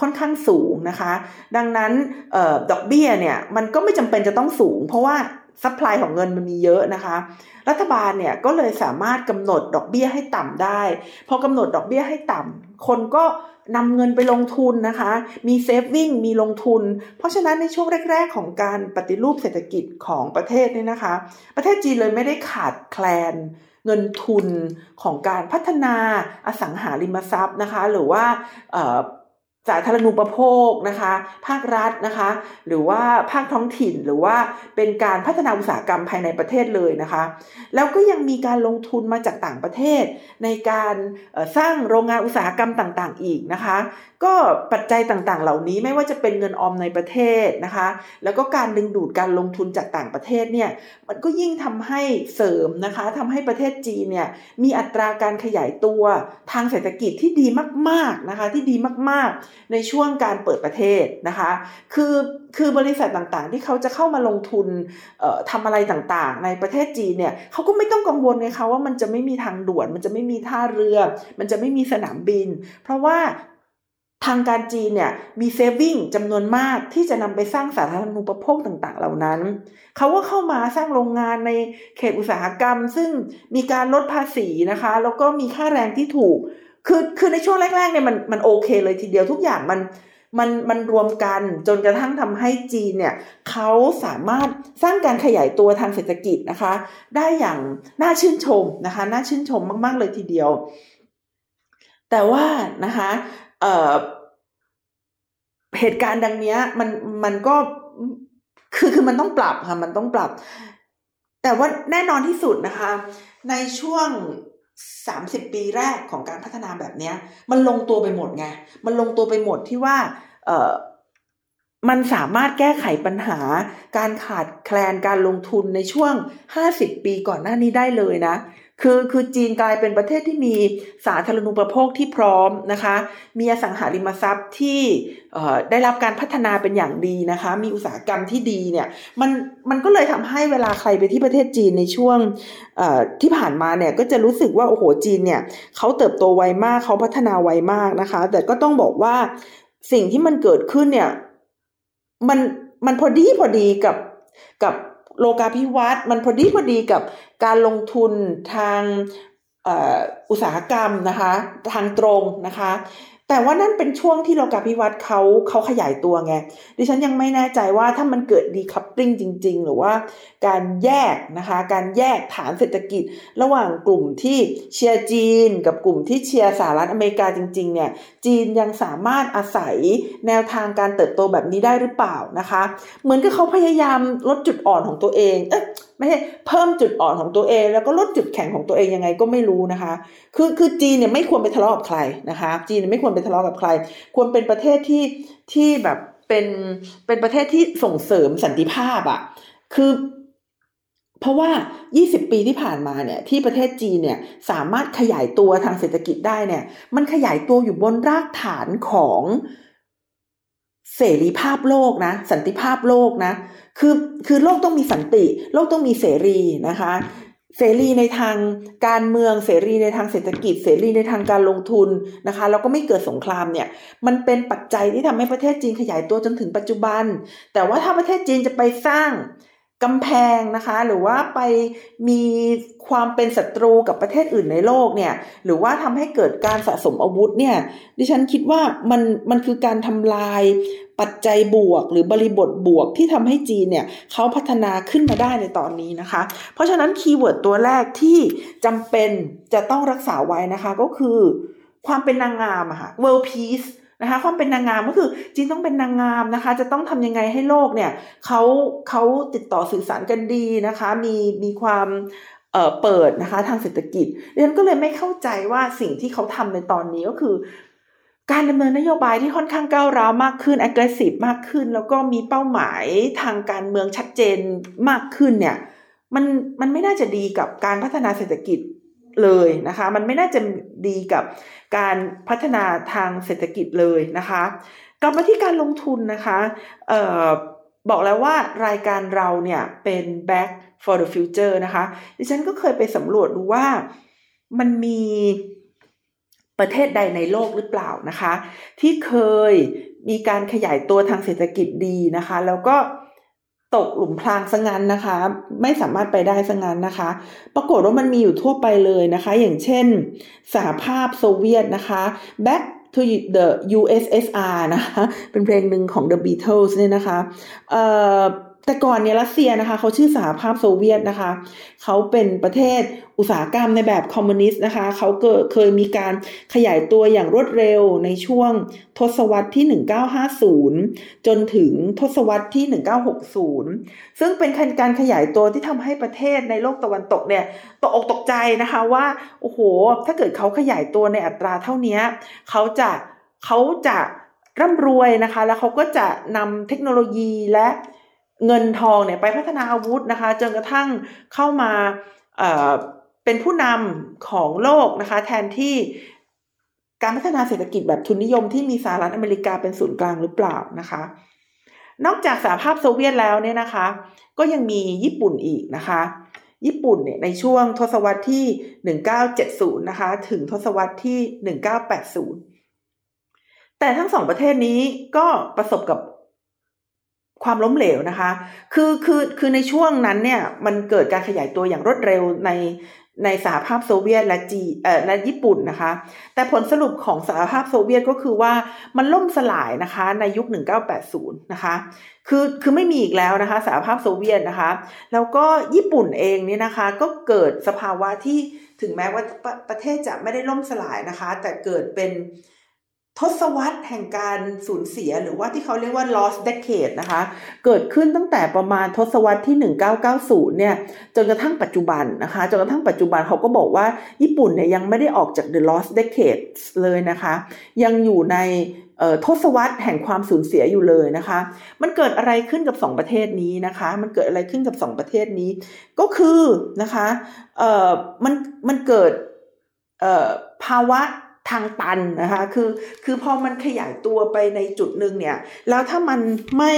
[SPEAKER 1] ค่อนข้างสูงนะคะ ดังนั้นออดอกเบี้ยเนี่ยมันก็ไม่จำเป็นจะต้องสูง เพราะว่า supply ของเงินมันมีเยอะนะคะ รัฐบาลเนี่ยก็เลยสามารถกำหนดดอกเบี้ยให้ต่ำได้ พอกำหนดดอกเบี้ยให้ต่ำคนก็นำเงินไปลงทุนนะคะ มี saving มีลงทุน เพราะฉะนั้นในช่วงแรก ๆ ของการปฏิรูปเศรษฐกิจของประเทศเนี่ยนะคะ ประเทศจีนเลยไม่ได้ขาดแคลนเงินทุนของการพัฒนาอสังหาริมทรัพย์นะคะ หรือว่า สาธารณูปโภคนะคะ ภาครัฐนะคะ หรือว่าภาคท้องถิ่นหรือว่าเป็นการพัฒนาอุตสาหกรรมภายในประเทศเลยนะคะ แล้วก็ยังมีการลงทุนมาจากต่างประเทศ ในการสร้างโรงงานอุตสาหกรรมต่างๆ อีกนะคะ ก็ปัจจัยต่างๆ เหล่านี้ไม่ว่าจะเป็นเงินออมในประเทศนะคะ แล้วก็การดึงดูดการลงทุนจากต่างประเทศเนี่ยมันก็ยิ่งทำให้เสริมนะคะทำให้ประเทศจีนเนี่ยมีอัตราการขยายตัวทางเศรษฐกิจที่ดีมากๆนะคะที่ดีมากๆ ในช่วงการเปิดประเทศนะคะ คือคือบริษัทต่างๆ ที่เขาจะเข้ามาลงทุนทำอะไรต่างๆ ในประเทศจีนเนี่ยเขาก็ไม่ต้องกังวลไงคะว่ามันจะไม่มีทางด่วน มันจะไม่มีท่าเรือ มันจะไม่มีสนามบิน เพราะว่า ทางการจีนเนี่ยมีเซฟวิ่งจำนวนมากที่จะนำไปสร้างสาธารณูปโภคต่างๆ เหล่านั้น เขาก็เข้ามาสร้างโรงงานในเขตอุตสาหกรรม ซึ่งมีการลดภาษีนะคะ แล้วก็มีค่าแรงที่ถูก คือคือในช่วงแรกๆเนี่ยมันมันโอเคเลยทีเดียวทุกอย่างมันมันมันรวมกันจนกระทั่งทำให้จีนเนี่ยเขาสามารถสร้างการขยายตัวทางเศรษฐกิจนะคะ ได้อย่างน่าชื่นชมนะคะ น่าชื่นชมมาก ๆ เลยทีเดียว แต่ว่านะคะ เหตุการณ์ดังนี้มันมันก็คือคือมันต้องปรับค่ะมันต้องปรับ แต่ว่าแน่นอนที่สุดนะคะ ในช่วงสามสิบปีแรกของการพัฒนาแบบนี้มันลงตัวไปหมดไงมันลงตัวไปหมดที่ว่า เออมันสามารถแก้ไขปัญหา การขาดแคลนการลงทุนในช่วงห้าสิบปีก่อนหน้านี้ได้เลยนะ คือคือจีนกลายเป็นประเทศที่มีสาธารณูปโภคที่พร้อมนะคะ มีอสังหาริมทรัพย์ที่ได้รับการพัฒนาเป็นอย่างดีนะคะ มีอุตสาหกรรมที่ดีเนี่ยมันมันก็เลยทำให้เวลาใครไปที่ประเทศจีนในช่วงที่ผ่านมาเนี่ยก็จะรู้สึกว่าโอ้โหจีนเนี่ยเขาเติบโตไวมากเขาพัฒนาไวมากนะคะ แต่ก็ต้องบอกว่าสิ่งที่มันเกิดขึ้นเนี่ยมันมันพอดีพอดีกับกับ โลกาภิวัตน์มันพอดีพอดีกับการลงทุนทางอุตสาหกรรมนะคะ ทางตรงนะคะ แต่ว่านั่นเป็นช่วงที่โลกาภิวัตน์เขาเขาขยายตัวไง ดิฉันยังไม่แน่ใจว่าถ้ามันเกิดดีคัพปิ้งจริง ๆ หรือว่าการแยกนะคะ การแยกฐานเศรษฐกิจ ระหว่างกลุ่มที่เชียร์จีน กับกลุ่มที่เชียร์สหรัฐอเมริกาจริง ๆ เนี่ย จีนยังสามารถอาศัยแนวทางการเติบโตแบบนี้ได้หรือเปล่านะคะ เหมือนกับเขาพยายามลดจุดอ่อนของตัวเอง เอ๊ะไม่ใช่เพิ่มจุดอ่อนของตัวเอง แล้วก็ลดจุดแข็งของตัวเองยังไงก็ไม่รู้นะคะ คือคือจีนเนี่ยไม่ควรไปทะเลาะกับใครนะคะ จีนไม่ควรไปทะเลาะกับใคร ควรเป็นประเทศที่ที่แบบเป็นเป็นประเทศที่ส่งเสริมสันติภาพอะ่ะ คือเพราะว่า 20 ปีที่ผ่านมาเนี่ย ที่ประเทศจีนเนี่ย สามารถขยายตัวทางเศรษฐกิจได้เนี่ย มันขยายตัวอยู่บนรากฐานของ เสรีภาพโลกนะ สันติภาพโลกนะ คือคือโลกต้องมีสันติ โลกต้องมีเสรีนะคะ เสรีในทางการเมืองเสรีในทางเศรษฐกิจ เสรีในทางการลงทุนนะคะแล้วก็ไม่เกิดสงครามเนี่ย มันเป็นปัจจัยที่ทำให้ประเทศจีนขยายตัวจนถึงปัจจุบัน แต่ว่าถ้าประเทศจีนจะไปสร้าง กำแพงนะคะ หรือว่าไปมีความเป็นศัตรูกับประเทศอื่นในโลกเนี่ย หรือว่าทำให้เกิดการสะสมอาวุธเนี่ย ดิฉันคิดว่ามันมันคือการทำลายปัจจัยบวกหรือบริบทบวกที่ทำให้จีนเนี่ยเขาพัฒนาขึ้นมาได้ในตอนนี้นะคะ เพราะฉะนั้นคีย์เวิร์ดตัวแรกที่จำเป็นจะต้องรักษาไว้นะคะก็คือความเป็นนางงามอะค่ะ world peace นะคะความเป็นนางงามก็คือจีนต้องเป็นนางงามนะคะ จะต้องทำยังไงให้โลกเนี่ยเขาเขาติดต่อสื่อสารกันดีนะคะ มีมีความเอ่อเปิดนะคะทางเศรษฐกิจเรียนก็เลยไม่เข้าใจว่าสิ่งที่เขาทำในตอนนี้ก็คือ การดำเนินนโยบายที่ค่อนข้างก้าวร้าวมากขึ้น aggressive มากขึ้น แล้วก็มีเป้าหมายทางการเมืองชัดเจนมากขึ้นเนี่ยมันมันไม่น่าจะดีกับการพัฒนาเศรษฐกิจ เลยนะคะ มันไม่น่าจะดีกับการพัฒนาทางเศรษฐกิจเลยนะคะกลับมาที่การลงทุนนะคะเอ่อบอกแล้วว่ารายการเราเนี่ยเป็น back for the future นะคะ ดิฉันก็เคยไปสำรวจดูว่ามันมีประเทศใดในโลกหรือเปล่านะคะ ที่เคยมีการขยายตัวทางเศรษฐกิจดีนะคะ แล้วก็ ตกหลุมพรางสงันนะคะ ไม่สามารถไปได้สงันนะคะ ปรากฏว่ามันมีอยู่ทั่วไปเลยนะคะ อย่างเช่นสหภาพโซเวียตนะคะ back to the USSR นะคะ เป็นเพลงหนึ่งของ The Beatles เนี่ยนะคะเอ่อ แต่ก่อนเนี่ยรัสเซียนะคะเขาชื่อสหภาพโซเวียตนะคะเขาเป็นประเทศอุตสาหกรรมในแบบคอมมิวนิสต์นะคะเขาเคยมีการขยายตัวอย่างรวดเร็วในช่วงทศวรรษที่ 1950 จนถึงทศวรรษที่ 1960 ซึ่งเป็นการขยายตัวที่ทำให้ประเทศในโลกตะวันตกเนี่ยตกอกตกใจนะคะว่าโอ้โห ถ้าเกิดเขาขยายตัวในอัตราเท่านี้เขาจะเขาจะร่ำรวยนะคะ แล้วเขาก็จะนำเทคโนโลยีและ เงินทองเนี่ยไปพัฒนาอาวุธนะคะ จนกระทั่งเข้ามาเเป็นผู้นำของโลกนะคะ แทนที่การพัฒนาเศรษฐกิจแบบทุนนิยมที่มีสหรัฐอเมริกาเป็นศูนย์กลางหรือเปล่านะคะ นอกจากสหภาพโซเวียตแล้วเนี่ยนะคะ ก็ยังมีญี่ปุ่นอีกนะคะ ญี่ปุ่นเนี่ยในช่วงทศวรรษที่ 1970 นะคะ ถึงทศวรรษที่ 1980 แต่ทั้งสองประเทศนี้ก็ประสบกับ ความล้มเหลวนะคะ คือคือคือในช่วงนั้นเนี่ยมันเกิดการขยายตัวอย่างรวดเร็วในในสหภาพโซเวียตและจีเอ่อและญี่ปุ่นนะคะ แต่ผลสรุปของสหภาพโซเวียตก็คือว่ามันล่มสลายนะคะในยุค 1980 นะคะ คือคือไม่มีอีกแล้วนะคะสหภาพโซเวียตนะคะ แล้วก็ญี่ปุ่นเองเนี่ยนะคะก็เกิดสภาวะที่ถึงแม้ว่าประเทศจะไม่ได้ล่มสลายนะคะ แต่เกิดเป็น ทศวรรษแห่งการสูญเสียหรือว่าที่เขาเรียกว่า lost decade นะคะ เกิดขึ้นตั้งแต่ประมาณทศวรรษที่ 1990 เนี่ย จนกระทั่งปัจจุบันนะคะ จนกระทั่งปัจจุบันเขาก็บอกว่าญี่ปุ่นเนี่ยยังไม่ได้ออกจาก the lost decade เลยนะคะ ยังอยู่ในทศวรรษแห่งความสูญเสียอยู่เลยนะคะ มันเกิดอะไรขึ้นกับ 2 ประเทศนี้นะคะ มันเกิดอะไรขึ้นกับ 2 ประเทศนี้ ก็คือนะคะ เอ่อ มัน มันเกิด เอ่อ ภาวะ ทางตันนะคะคือคือพอมันขยายตัวไปในจุดหนึ่งเนี่ยแล้วถ้ามันไม่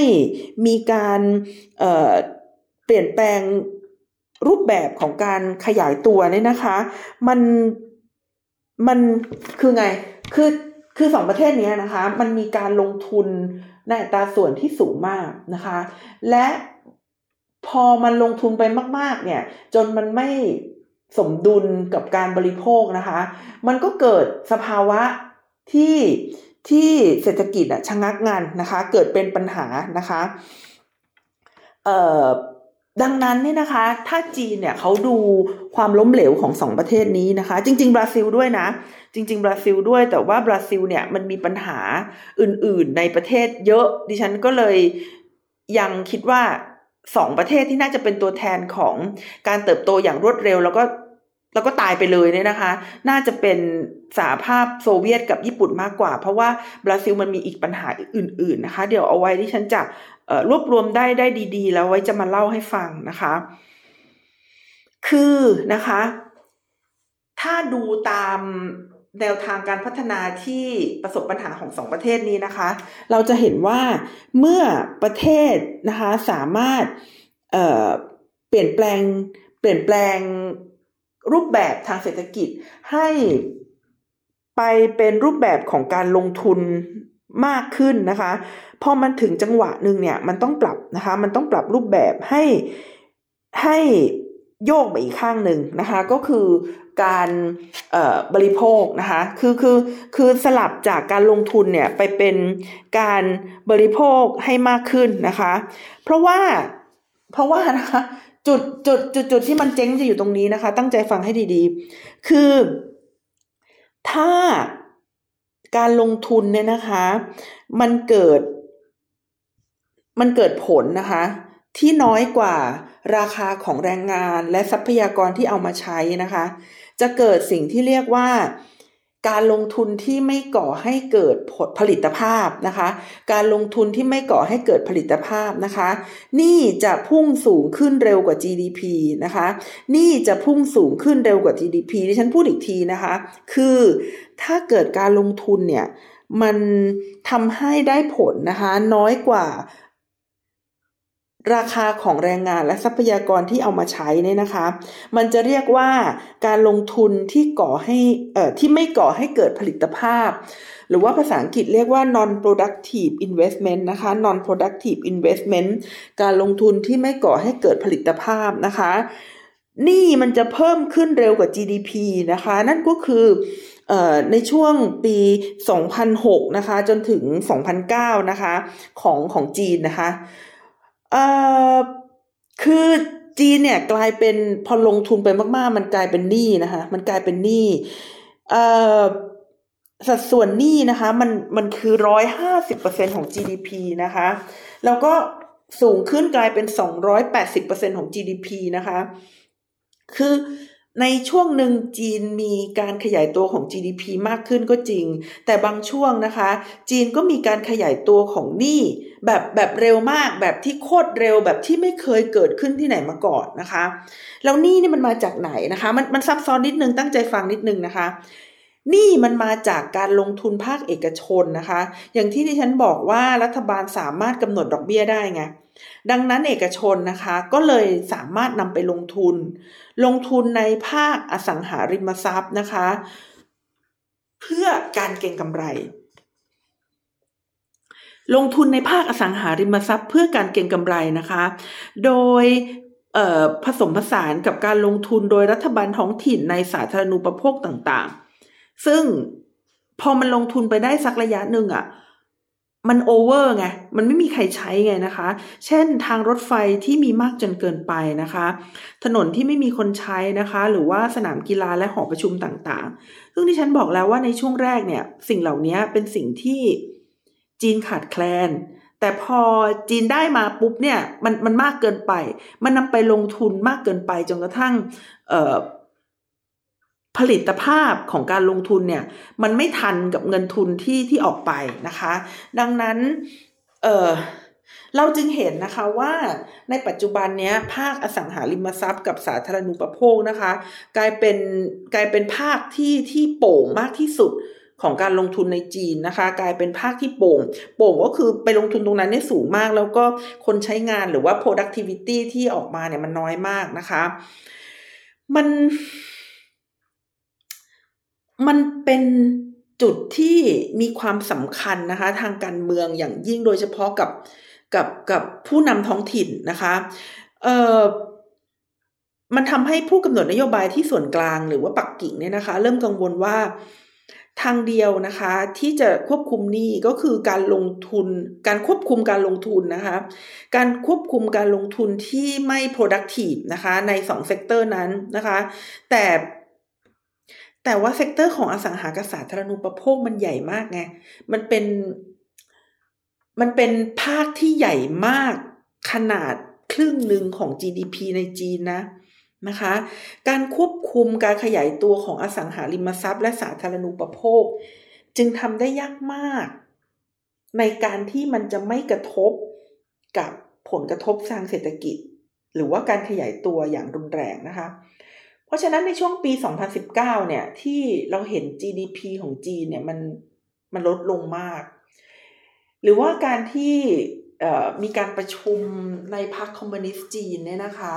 [SPEAKER 1] มีการเเปลี่ยนแปลงรูปแบบของการขยายตัวเนี่ยนะคะ มันมันคือไงคือคือสองประเทศนี้นะคะ มันมีการลงทุนในอัตราส่วนที่สูงมากนะคะ และพอมันลงทุนไปมาก ๆ เนี่ย จนมันไม่ สมดุลกับการบริโภคนะคะ มันก็เกิดสภาวะที่ที่เศรษฐกิจอะชะงักงานนะคะ เกิดเป็นปัญหานะคะเอ่อดังนั้นเนี่ยนะคะ ถ้าจีนเนี่ยเขาดูความล้มเหลวของสองประเทศนี้นะคะ จริง ๆ บราซิลด้วยนะ จริง ๆ บราซิลด้วย แต่ว่าบราซิลเนี่ยมันมีปัญหาอื่น ๆ ในประเทศเยอะ ดิฉันก็เลยยังคิดว่า สองประเทศที่น่าจะเป็นตัวแทนของการเติบโตอย่างรวดเร็ว แล้วก็แล้วก็ตายไปเลยเนี่ยนะคะ น่าจะเป็นสหภาพโซเวียตกับญี่ปุ่นมากกว่า เพราะว่าบราซิลมันมีอีกปัญหาอื่น ๆนะคะ เดี๋ยวเอาไว้ที่ฉันจะรวบรวมได้ได้ดี ๆ แล้วไว้จะมาเล่าให้ฟังนะคะ คือนะคะ ถ้าดูตาม แนวทางการพัฒนาที่ประสบปัญหาของสองประเทศนี้นะคะ เราจะเห็นว่าเมื่อประเทศนะคะสามารถเเปลี่ยนแปลงเปลี่ยนแปลงรูปแบบทางเศรษฐกิจให้ไปเป็นรูปแบบของการลงทุนมากขึ้นนะคะ พอมันถึงจังหวะหนึ่งเนี่ยมันต้องปรับนะคะ มันต้องปรับรูปแบบให้ให้โยกไปอีกข้างหนึ่งนะคะ ก็คือ การบริโภคนะคะคือคือคือสลับจากการลงทุนเนี่ยไปเป็นการบริโภคให้มากขึ้นนะคะ เพราะว่าเพราะว่านะคะจุดจุดจุดจุดที่มันเจ๊งจะอยู่ตรงนี้นะคะ ตั้งใจฟังให้ดีๆ คือ ถ้าการลงทุนเนี่ยนะคะ มันเกิด มันเกิดผลนะคะ ที่น้อยกว่าราคาของแรงงานและทรัพยากรที่เอามาใช้นะคะ จะเกิดสิ่งที่เรียกว่าการลงทุนที่ไม่ก่อให้เกิดผลิตภาพนะคะ การลงทุนที่ไม่ก่อให้เกิดผลิตภาพนะคะ นี่จะพุ่งสูงขึ้นเร็วกว่า GDP นะคะ นี่จะพุ่งสูงขึ้นเร็วกว่า GDP ดิฉันพูดอีกทีนะคะ คือถ้าเกิดการลงทุนเนี่ยมันทำให้ได้ผลนะคะน้อยกว่า ราคาของแรงงานและทรัพยากรที่เอามาใช้เนี่ยนะคะ มันจะเรียกว่าการลงทุนที่ก่อให้เอ่อที่ไม่ก่อให้เกิดผลิตภาพ หรือว่าภาษาอังกฤษเรียกว่า non productive investment นะคะ non productive investment การลงทุนที่ไม่ก่อให้เกิดผลิตภาพนะคะนี่มันจะเพิ่มขึ้นเร็วกว่า GDP นะคะ นั่นก็คือในช่วงปี 2006 นะคะ จนถึง 2009 นะคะ ของของจีนนะคะ เอ่อคือจีนเนี่ยกลายเป็นพอลงทุนไปมากๆ มันกลายเป็นหนี้นะคะ มันกลายเป็นหนี้เอ่อสัดส่วนหนี้นะคะ มันมันคือร้อยห้าสิบเปอร์เซ็นของ GDP นะคะ แล้วก็สูงขึ้นกลายเป็นสองร้อยแปดสิบเปอร์เซ็นของ GDP นะคะ คือ ในช่วงหนึ่งจีนมีการขยายตัวของ GDP มากขึ้นก็จริง แต่บางช่วงนะคะ จีนก็มีการขยายตัวของหนี้แบบแบบเร็วมากแบบที่โคตรเร็วแบบที่ไม่เคยเกิดขึ้นที่ไหนมาก่อนนะคะ แล้วหนี้นี่มันมาจากไหนนะคะ มันมันซับซ้อนนิดนึงตั้งใจฟังนิดนึงนะคะนี่มันมาจากการลงทุนภาคเอกชนนะคะ อย่างที่ที่ฉันบอกว่ารัฐบาลสามารถกำหนดดอกเบี้ยได้ไง ดังนั้นเอกชนนะคะก็เลยสามารถนำไปลงทุน ลงทุนในภาคอสังหาริมทรัพย์นะคะ เพื่อการเก็งกำไร ลงทุนในภาคอสังหาริมทรัพย์ เพื่อการเก็งกำไรนะคะ โดยผสมผสานกับการลงทุนโดยรัฐบาลท้องถิ่นในสาธารณูปโภคต่างๆ ซึ่งพอมันลงทุนไปได้สักระยะหนึ่งอะ่ะ มันโอเวอร์ไง มันไม่มีใครใช้ไงนะคะ เช่นทางรถไฟที่มีมากจนเกินไปนะคะ ถนนที่ไม่มีคนใช้นะคะ หรือว่าสนามกีฬาและหอประชุมต่างๆ ซึ่งที่ฉันบอกแล้วว่าในช่วงแรกเนี่ย สิ่งเหล่านี้เป็นสิ่งที่จีนขาดแคลน แต่พอจีนได้มาปุ๊บเนี่ย มันมันมากเกินไป มันนำไปลงทุนมากเกินไปจนกระทั่ง เอ่อ ผลิตภาพของการลงทุนเนี่ยมันไม่ทันกับเงินทุนที่ที่ออกไปนะคะ ดังนั้นเออเราจึงเห็นนะคะว่าในปัจจุบันนี้ภาคอสังหาริมทรัพย์กับสาธารณูปโภคนะคะ กลายเป็นกลายเป็นภาคที่ที่โป่งมากที่สุดของการลงทุนในจีนนะคะ กลายเป็นภาคที่โป่ง โป่งก็คือไปลงทุนตรงนั้นได้สูงมาก แล้วก็คนใช้งานหรือว่า productivity ที่ออกมาเนี่ยมันน้อยมากนะคะ มัน มันเป็นจุดที่มีความสำคัญนะคะ ทางการเมืองอย่างยิ่งโดยเฉพาะกับกับกับผู้นำท้องถิ่นนะคะเอ่อมันทำให้ผู้กำหนดนโยบายที่ส่วนกลางหรือว่าปักกิ่งเนี่ยนะคะ เริ่มกังวลว่าทางเดียวนะคะ ที่จะควบคุมนี้ก็คือการลงทุน การควบคุมการลงทุนนะคะ การควบคุมการลงทุนที่ไม่ productive นะคะ ในสอง sector นั้นนะคะ แต่ แต่ว่า sector ของอสังหาริมสาธารณูปโภคมันใหญ่มากไง มันเป็น มันเป็นภาคที่ใหญ่มากขนาดครึ่งหนึ่งของ GDP ในจีนนะนะคะ การควบคุมการขยายตัวของอสังหาริมทรัพย์ และสาธารณูปโภค จึงทำได้ยากมาก ในการที่มันจะไม่กระทบกับผลกระทบทางเศรษฐกิจ หรือว่าการขยายตัวอย่างรุนแรงนะคะ เพราะฉะนั้นในช่วงปี 2019 เนี่ย ที่เราเห็น GDP ของจีนเนี่ยมันมันลดลงมาก หรือว่าการที่มีการประชุมในพรรคคอมมิวนิสต์จีนเนี่ยนะคะ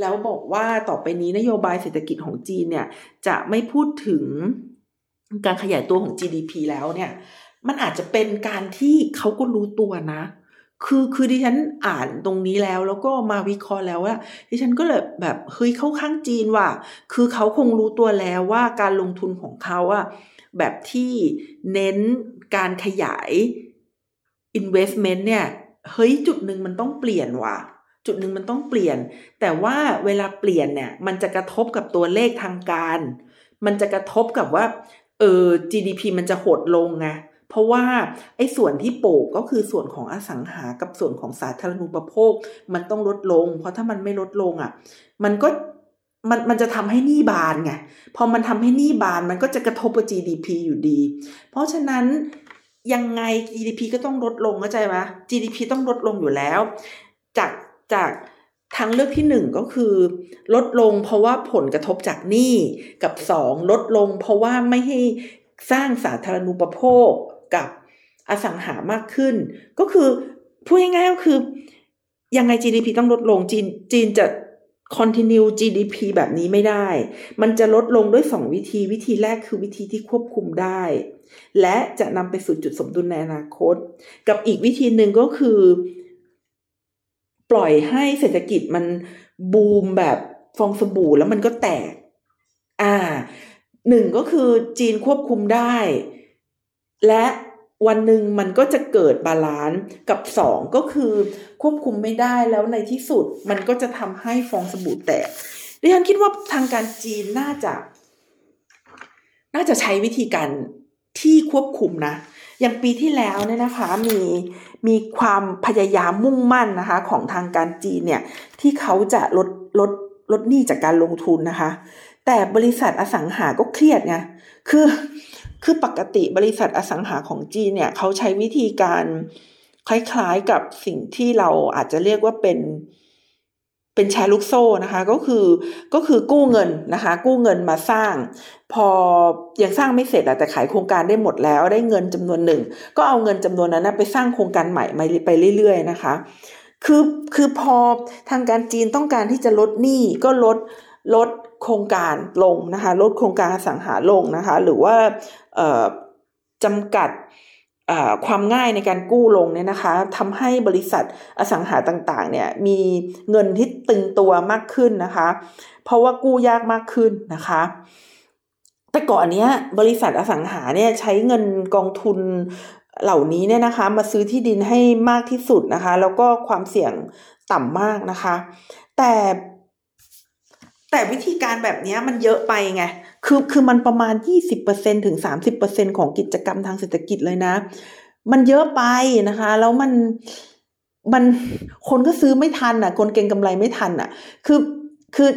[SPEAKER 1] แล้วบอกว่าต่อไปนี้นโยบายเศรษฐกิจของจีนเนี่ย จะไม่พูดถึงการขยายตัวของ GDP แล้วเนี่ย มันอาจจะเป็นการที่เขาก็รู้ตัวนะ คือคือดิฉันอ่านตรงนี้แล้วแล้วก็มาวิเคราะห์แล้วว่าดิฉันก็เลยแบบเฮ้ยเข้าข้างจีนว่ะคือเขาคงรู้ตัวแล้วว่าการลงทุนของเขาอะแบบที่เน้นการขยาย investment เนี่ยเฮ้ยจุดหนึ่งมันต้องเปลี่ยนว่ะจุดหนึ่งมันต้องเปลี่ยน แต่ว่าเวลาเปลี่ยนเนี่ยมันจะกระทบกับตัวเลขทางการ มันจะกระทบกับว่าเออ GDP มันจะหดลงไง เพราะว่าไอ้ส่วนที่โปกก็คือส่วนของอสังหากับส่วนของสาธารณูปโภค มันต้องลดลง เพราะถ้ามันไม่ลดลงอะ มันก็มันมันจะทำให้หนี้บานไง พอมันทำให้หนี้บานมันก็จะกระทบกับ GDP อยู่ดี เพราะฉะนั้นยังไง GDP ก็ต้องลดลงเข้าใจไหม GDP ต้องลดลงอยู่แล้ว จากจากทางเลือกที่หนึ่งก็คือ ลดลงเพราะว่าผลกระทบจากหนี้กับสองลดลงเพราะว่าไม่ให้สร้างสาธารณูปโภค กับอสังหามากขึ้น ก็คือพูดง่ายๆก็คือ ยังไง GDP ต้องลดลงจีนจีนจะ continue GDP แบบนี้ไม่ได้ มันจะลดลงด้วย 2 วิธี วิธีแรกคือวิธีที่ควบคุมได้ และจะนำไปสู่จุดสมดุลในอนาคต กับอีกวิธีหนึ่งก็คือ ปล่อยให้เศรษฐกิจมันบูมแบบฟองสบู่แล้วมันก็แตก อ่าหนึ่งก็คือจีนควบคุมได้ และวันหนึ่งมันก็จะเกิด balance กับสองก็คือควบคุมไม่ได้แล้วในที่สุดมันก็จะทำให้ฟองสบู่แตกดิฉันคิดว่าทางการจีนน่าจะ น่าจะใช้วิธีการที่ควบคุมนะอย่างปีที่แล้วเนี่ยนะคะมีมีความพยายามมุ่งมั่นนะคะ ของทางการจีนเนี่ยที่เขาจะลดลดลดหนี้จากการลงทุนนะคะ แต่บริษัทอสังหาก็เครียดไงคือ คือปกติบริษัทอสังหาของจีนเนี่ยเขาใช้วิธีการคล้ายๆกับสิ่งที่เราอาจจะเรียกว่าเป็นเป็นแชร์ลูกโซ่นะคะ ก็คือก็คือกู้เงินนะคะ กู้เงินมาสร้าง พอยังสร้างไม่เสร็จแต่ขายโครงการได้หมดแล้วได้เงินจำนวนหนึ่ง ก็เอาเงินจำนวนนั้นไปสร้างโครงการใหม่ไปเรื่อย ๆ นะคะ คือคือพอทางการจีนต้องการที่จะลดหนี้ก็ลดลด โครงการลงนะคะลดโครงการสังหาลงนะคะหรือว่าจำกัดความง่ายในการกู้ลงเนี่ยนะคะทำให้บริษัทอสังหาต่างๆเนี่ยมีเงินที่ตึงตัวมากขึ้นนะคะ เพราะว่ากู้ยากมากขึ้นนะคะ แต่ก่อนเนี้ยบริษัทอสังหาเนี่ยใช้เงินกองทุนเหล่านี้เนี่ยนะคะ มาซื้อที่ดินให้มากที่สุดนะคะ แล้วก็ความเสี่ยงต่ำมากนะคะ แต่ แต่วิธีการแบบนี้มันเยอะไปไง คือคือมันประมาณ 20%ถึง 30%ของกิจกรรมทางเศรษฐกิจเลยนะ มันเยอะไปนะคะ แล้วมันมันคนก็ซื้อไม่ทันอะ คนเก็งกำไรไม่ทันอะ คือคือ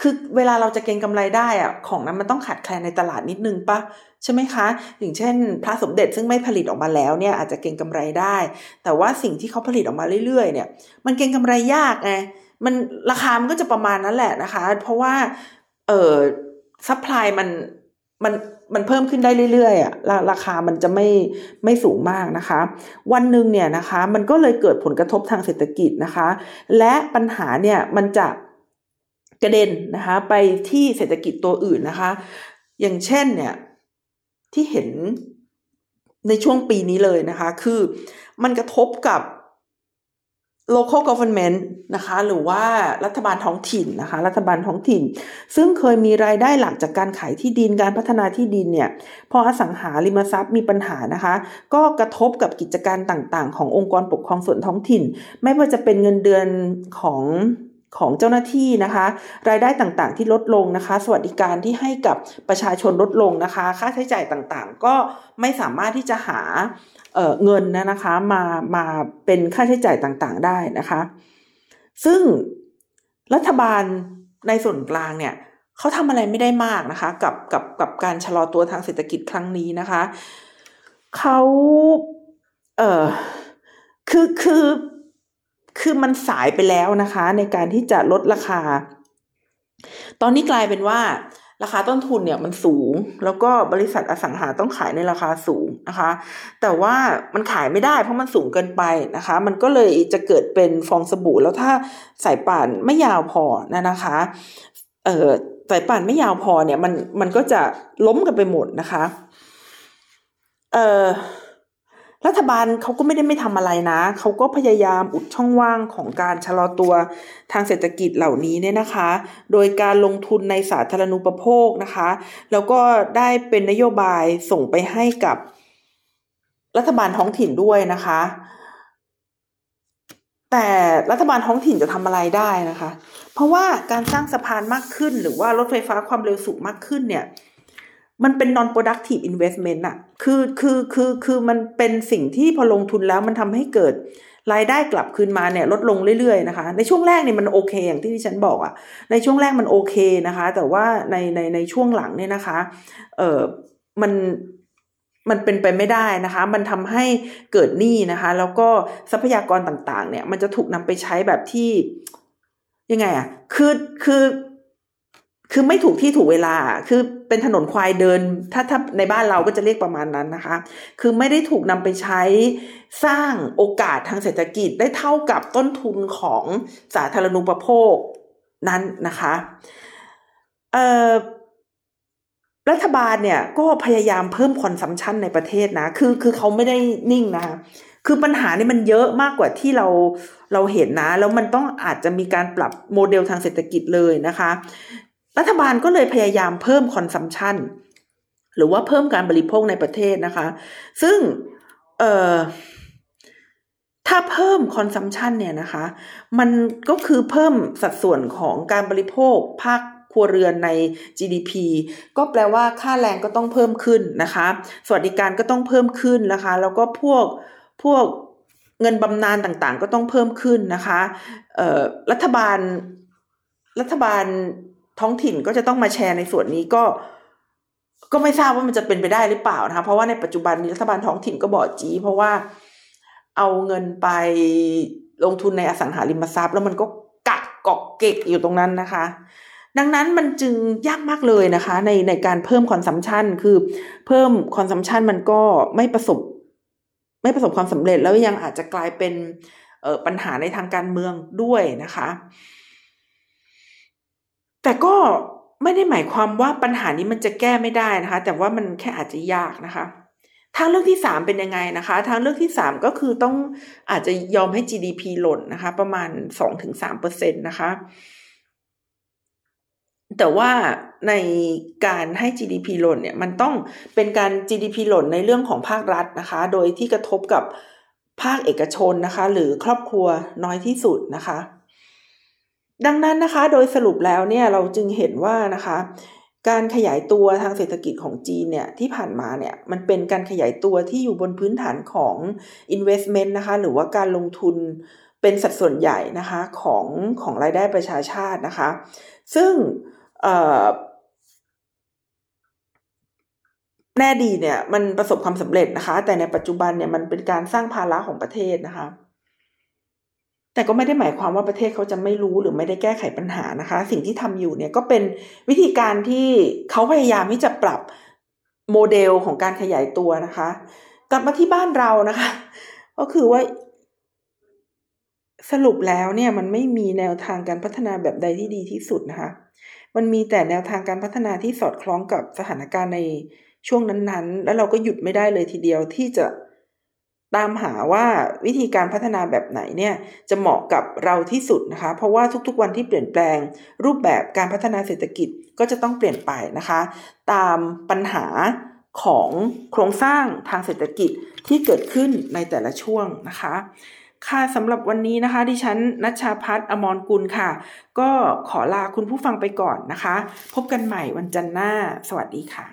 [SPEAKER 1] คือเวลาเราจะเก็งกำไรได้อะของนั้นมันต้องขาดแคลนในตลาดนิดนึงปะใช่ไหมคะ อย่างเช่น พระสมเด็จซึ่งไม่ผลิตออกมาแล้วเนี่ยอาจจะเก็งกำไรได้ แต่ว่าสิ่งที่เขาผลิตออกมาเรื่อยๆ เนี่ย มันเก็งกำไรยากไง มันราคามันก็จะประมาณนั้นแหละนะคะ เพราะว่าเออ supply มันมันมันเพิ่มขึ้นได้เรื่อยๆอะราคามันจะไม่ไม่สูงมากนะคะ วันหนึ่งเนี่ยนะคะ มันก็เลยเกิดผลกระทบทางเศรษฐกิจนะคะ และปัญหาเนี่ยมันจะกระเด็นนะคะ ไปที่เศรษฐกิจตัวอื่นนะคะ อย่างเช่นเนี่ยที่เห็นในช่วงปีนี้เลยนะคะ คือมันกระทบกับ local government นะคะหรือว่ารัฐบาลท้องถิ่นนะคะรัฐบาลท้องถิ่น ซึ่งเคยมีรายได้หลักจากการขายที่ดินการพัฒนาที่ดินเนี่ยพออสังหาริมทรัพย์มีปัญหานะคะ ก็กระทบกับกิจการต่างๆ ขององค์กรปกครองส่วนท้องถิ่น ไม่ว่าจะเป็นเงินเดือนของ ของเจ้าหน้าที่นะคะ รายได้ต่างๆที่ลดลงนะคะ สวัสดิการที่ให้กับประชาชนลดลงนะคะ ค่าใช้จ่ายต่างๆ ก็ไม่สามารถที่จะหาเงินนะนะคะมามาเป็นค่าใช้จ่ายต่างๆได้นะคะ ซึ่งรัฐบาลในส่วนกลางเนี่ยเขาทำอะไรไม่ได้มากนะคะ กับกับกับการชะลอตัวทางเศรษฐกิจครั้งนี้นะคะเขาเออคือคือ คือมันสายไปแล้วนะคะ ในการที่จะลดราคา ตอนนี้กลายเป็นว่าราคาต้นทุนเนี่ยมันสูง แล้วก็บริษัทอสังหาต้องขายในราคาสูงนะคะ แต่ว่ามันขายไม่ได้เพราะมันสูงเกินไปนะคะ มันก็เลยจะเกิดเป็นฟองสบู่แล้วถ้าสายป่านไม่ยาวพอนะนะคะเออสายป่านไม่ยาวพอเนี่ยมันมันก็จะล้มกันไปหมดนะคะเออ รัฐบาลเขาก็ไม่ได้ไม่ทำอะไรนะเขาก็พยายามอุดช่องว่างของการชะลอตัวทางเศรษฐกิจเหล่านี้เนี่ยนะคะ โดยการลงทุนในสาธารณูปโภคนะคะ แล้วก็ได้เป็นนโยบายส่งไปให้กับรัฐบาลท้องถิ่นด้วยนะคะ แต่รัฐบาลท้องถิ่นจะทำอะไรได้นะคะ เพราะว่าการสร้างสะพานมากขึ้นหรือว่ารถไฟฟ้าความเร็วสูงมากขึ้นเนี่ย มันเป็น non productive investment อะคือคือคือคือมันเป็นสิ่งที่พอลงทุนแล้วมันทำให้เกิดรายได้กลับคืนมาเนี่ยลดลงเรื่อยๆนะคะ ในช่วงแรกเนี่ยมันโอเคอย่างที่ที่ฉันบอกอะในช่วงแรกมันโอเคนะคะ แต่ว่าในในในช่วงหลังเนี่ยนะคะ เออมันมันเป็นไปไม่ได้นะคะ มันทำให้เกิดหนี้นะคะ แล้วก็ทรัพยากรต่างๆ เนี่ย มันจะถูกนำไปใช้แบบที่ยังไงอะคือคือ คือไม่ถูกที่ถูกเวลา คือเป็นถนนควายเดิน ถ้าถ้าในบ้านเราก็จะเรียกประมาณนั้นนะคะ คือไม่ได้ถูกนำไปใช้สร้างโอกาสทางเศรษฐกิจได้เท่ากับต้นทุนของสาธารณูปโภคนั้นนะคะเอ่อรัฐบาลเนี่ยก็พยายามเพิ่ม consumption ในประเทศนะ คือคือเขาไม่ได้นิ่งนะ คือปัญหานี่มันเยอะมากกว่าที่เราเราเห็นนะ แล้วมันต้องอาจจะมีการปรับโมเดลทางเศรษฐกิจเลยนะคะ รัฐบาลก็เลยพยายามเพิ่ม consumption หรือว่าเพิ่มการบริโภคในประเทศนะคะ ซึ่งเอ่อถ้าเพิ่มคอนซัมชันเนี่ยนะคะ มันก็คือเพิ่มสัดส่วนของการบริโภคภาคครัวเรือนใน GDP ก็แปลว่าค่าแรงก็ต้องเพิ่มขึ้นนะคะ สวัสดิการก็ต้องเพิ่มขึ้นนะคะ แล้วก็พวกพวกเงินบำนาญต่างๆ ก็ต้องเพิ่มขึ้นนะคะรัฐบาลรัฐบาล ท้องถิ่นก็จะต้องมาแชร์ในส่วนนี้ก็ ก็ไม่ทราบว่ามันจะเป็นไปได้หรือเปล่านะคะเพราะว่าในปัจจุบันนี้รัฐบาลท้องถิ่นก็บ่จี๊ เพราะว่าเอาเงินไปลงทุนในอสังหาริมทรัพย์ แล้วมันก็กักเกาะเก็กอยู่ตรงนั้นนะคะ ดังนั้นมันจึงยากมากเลยนะคะ ในในการเพิ่ม consumption คือเพิ่ม consumption มันก็ไม่ประสบ ไม่ประสบความสำเร็จแล้วยังอาจจะกลายเป็นปัญหาในทางการเมืองด้วยนะคะ แต่ก็ไม่ได้หมายความว่าปัญหานี้มันจะแก้ไม่ได้นะคะ แต่ว่ามันแค่อาจจะยากนะคะทางเลือกที่สามเป็นยังไงนะคะ ทางเลือกที่สามก็คือต้องอาจจะยอมให้ GDP หล่นนะคะ ประมาณสองถึงสามเปอร์เซ็นตนะคะ แต่ว่าในการให้ GDP หล่นเนี่ยมันต้องเป็นการ GDP หล่นในเรื่องของภาครัฐนะคะ โดยที่กระทบกับภาคเอกชนนะคะ หรือครอบครัวน้อยที่สุดนะคะ ดังนั้นนะคะโดยสรุปแล้วเนี่ยเราจึงเห็นว่านะคะ การขยายตัวทางเศรษฐกิจของจีนเนี่ยที่ผ่านมาเนี่ยมันเป็นการขยายตัวที่อยู่บนพื้นฐานของ investment นะคะหรือว่าการลงทุนเป็นสัดส่วนใหญ่นะคะของของรายได้ประชาชาตินะคะ ซึ่งแน่ดีเนี่ยมันประสบความสำเร็จนะคะ แต่ในปัจจุบันเนี่ยมันเป็นการสร้างภาระของประเทศนะคะ แต่ก็ไม่ได้หมายความว่าประเทศเขาจะไม่รู้หรือไม่ได้แก้ไขปัญหานะคะ สิ่งที่ทำอยู่เนี่ยก็เป็นวิธีการที่เขาพยายามที่จะปรับโมเดลของการขยายตัวนะคะ กลับมาที่บ้านเรานะคะ ก็คือว่าสรุปแล้วเนี่ยมันไม่มีแนวทางการพัฒนาแบบใดที่ดีที่สุดนะคะ มันมีแต่แนวทางการพัฒนาที่สอดคล้องกับสถานการณ์ในช่วงนั้นๆ แล้วเราก็หยุดไม่ได้เลยทีเดียวที่จะ ตามหาว่าวิธีการพัฒนาแบบไหนเนี่ยจะเหมาะกับเราที่สุดนะคะ เพราะว่าทุกๆวันที่เปลี่ยนแปลง รูปแบบการพัฒนาเศรษฐกิจก็จะต้องเปลี่ยนไปนะคะ ตามปัญหาของโครงสร้างทางเศรษฐกิจที่เกิดขึ้นในแต่ละช่วงนะคะ ค่ะสำหรับวันนี้นะคะ ดิฉันนัชชาพัฒอมรกุลค่ะ ก็ขอลาคุณผู้ฟังไปก่อนนะคะ พบกันใหม่วันจันทร์หน้า สวัสดีค่ะ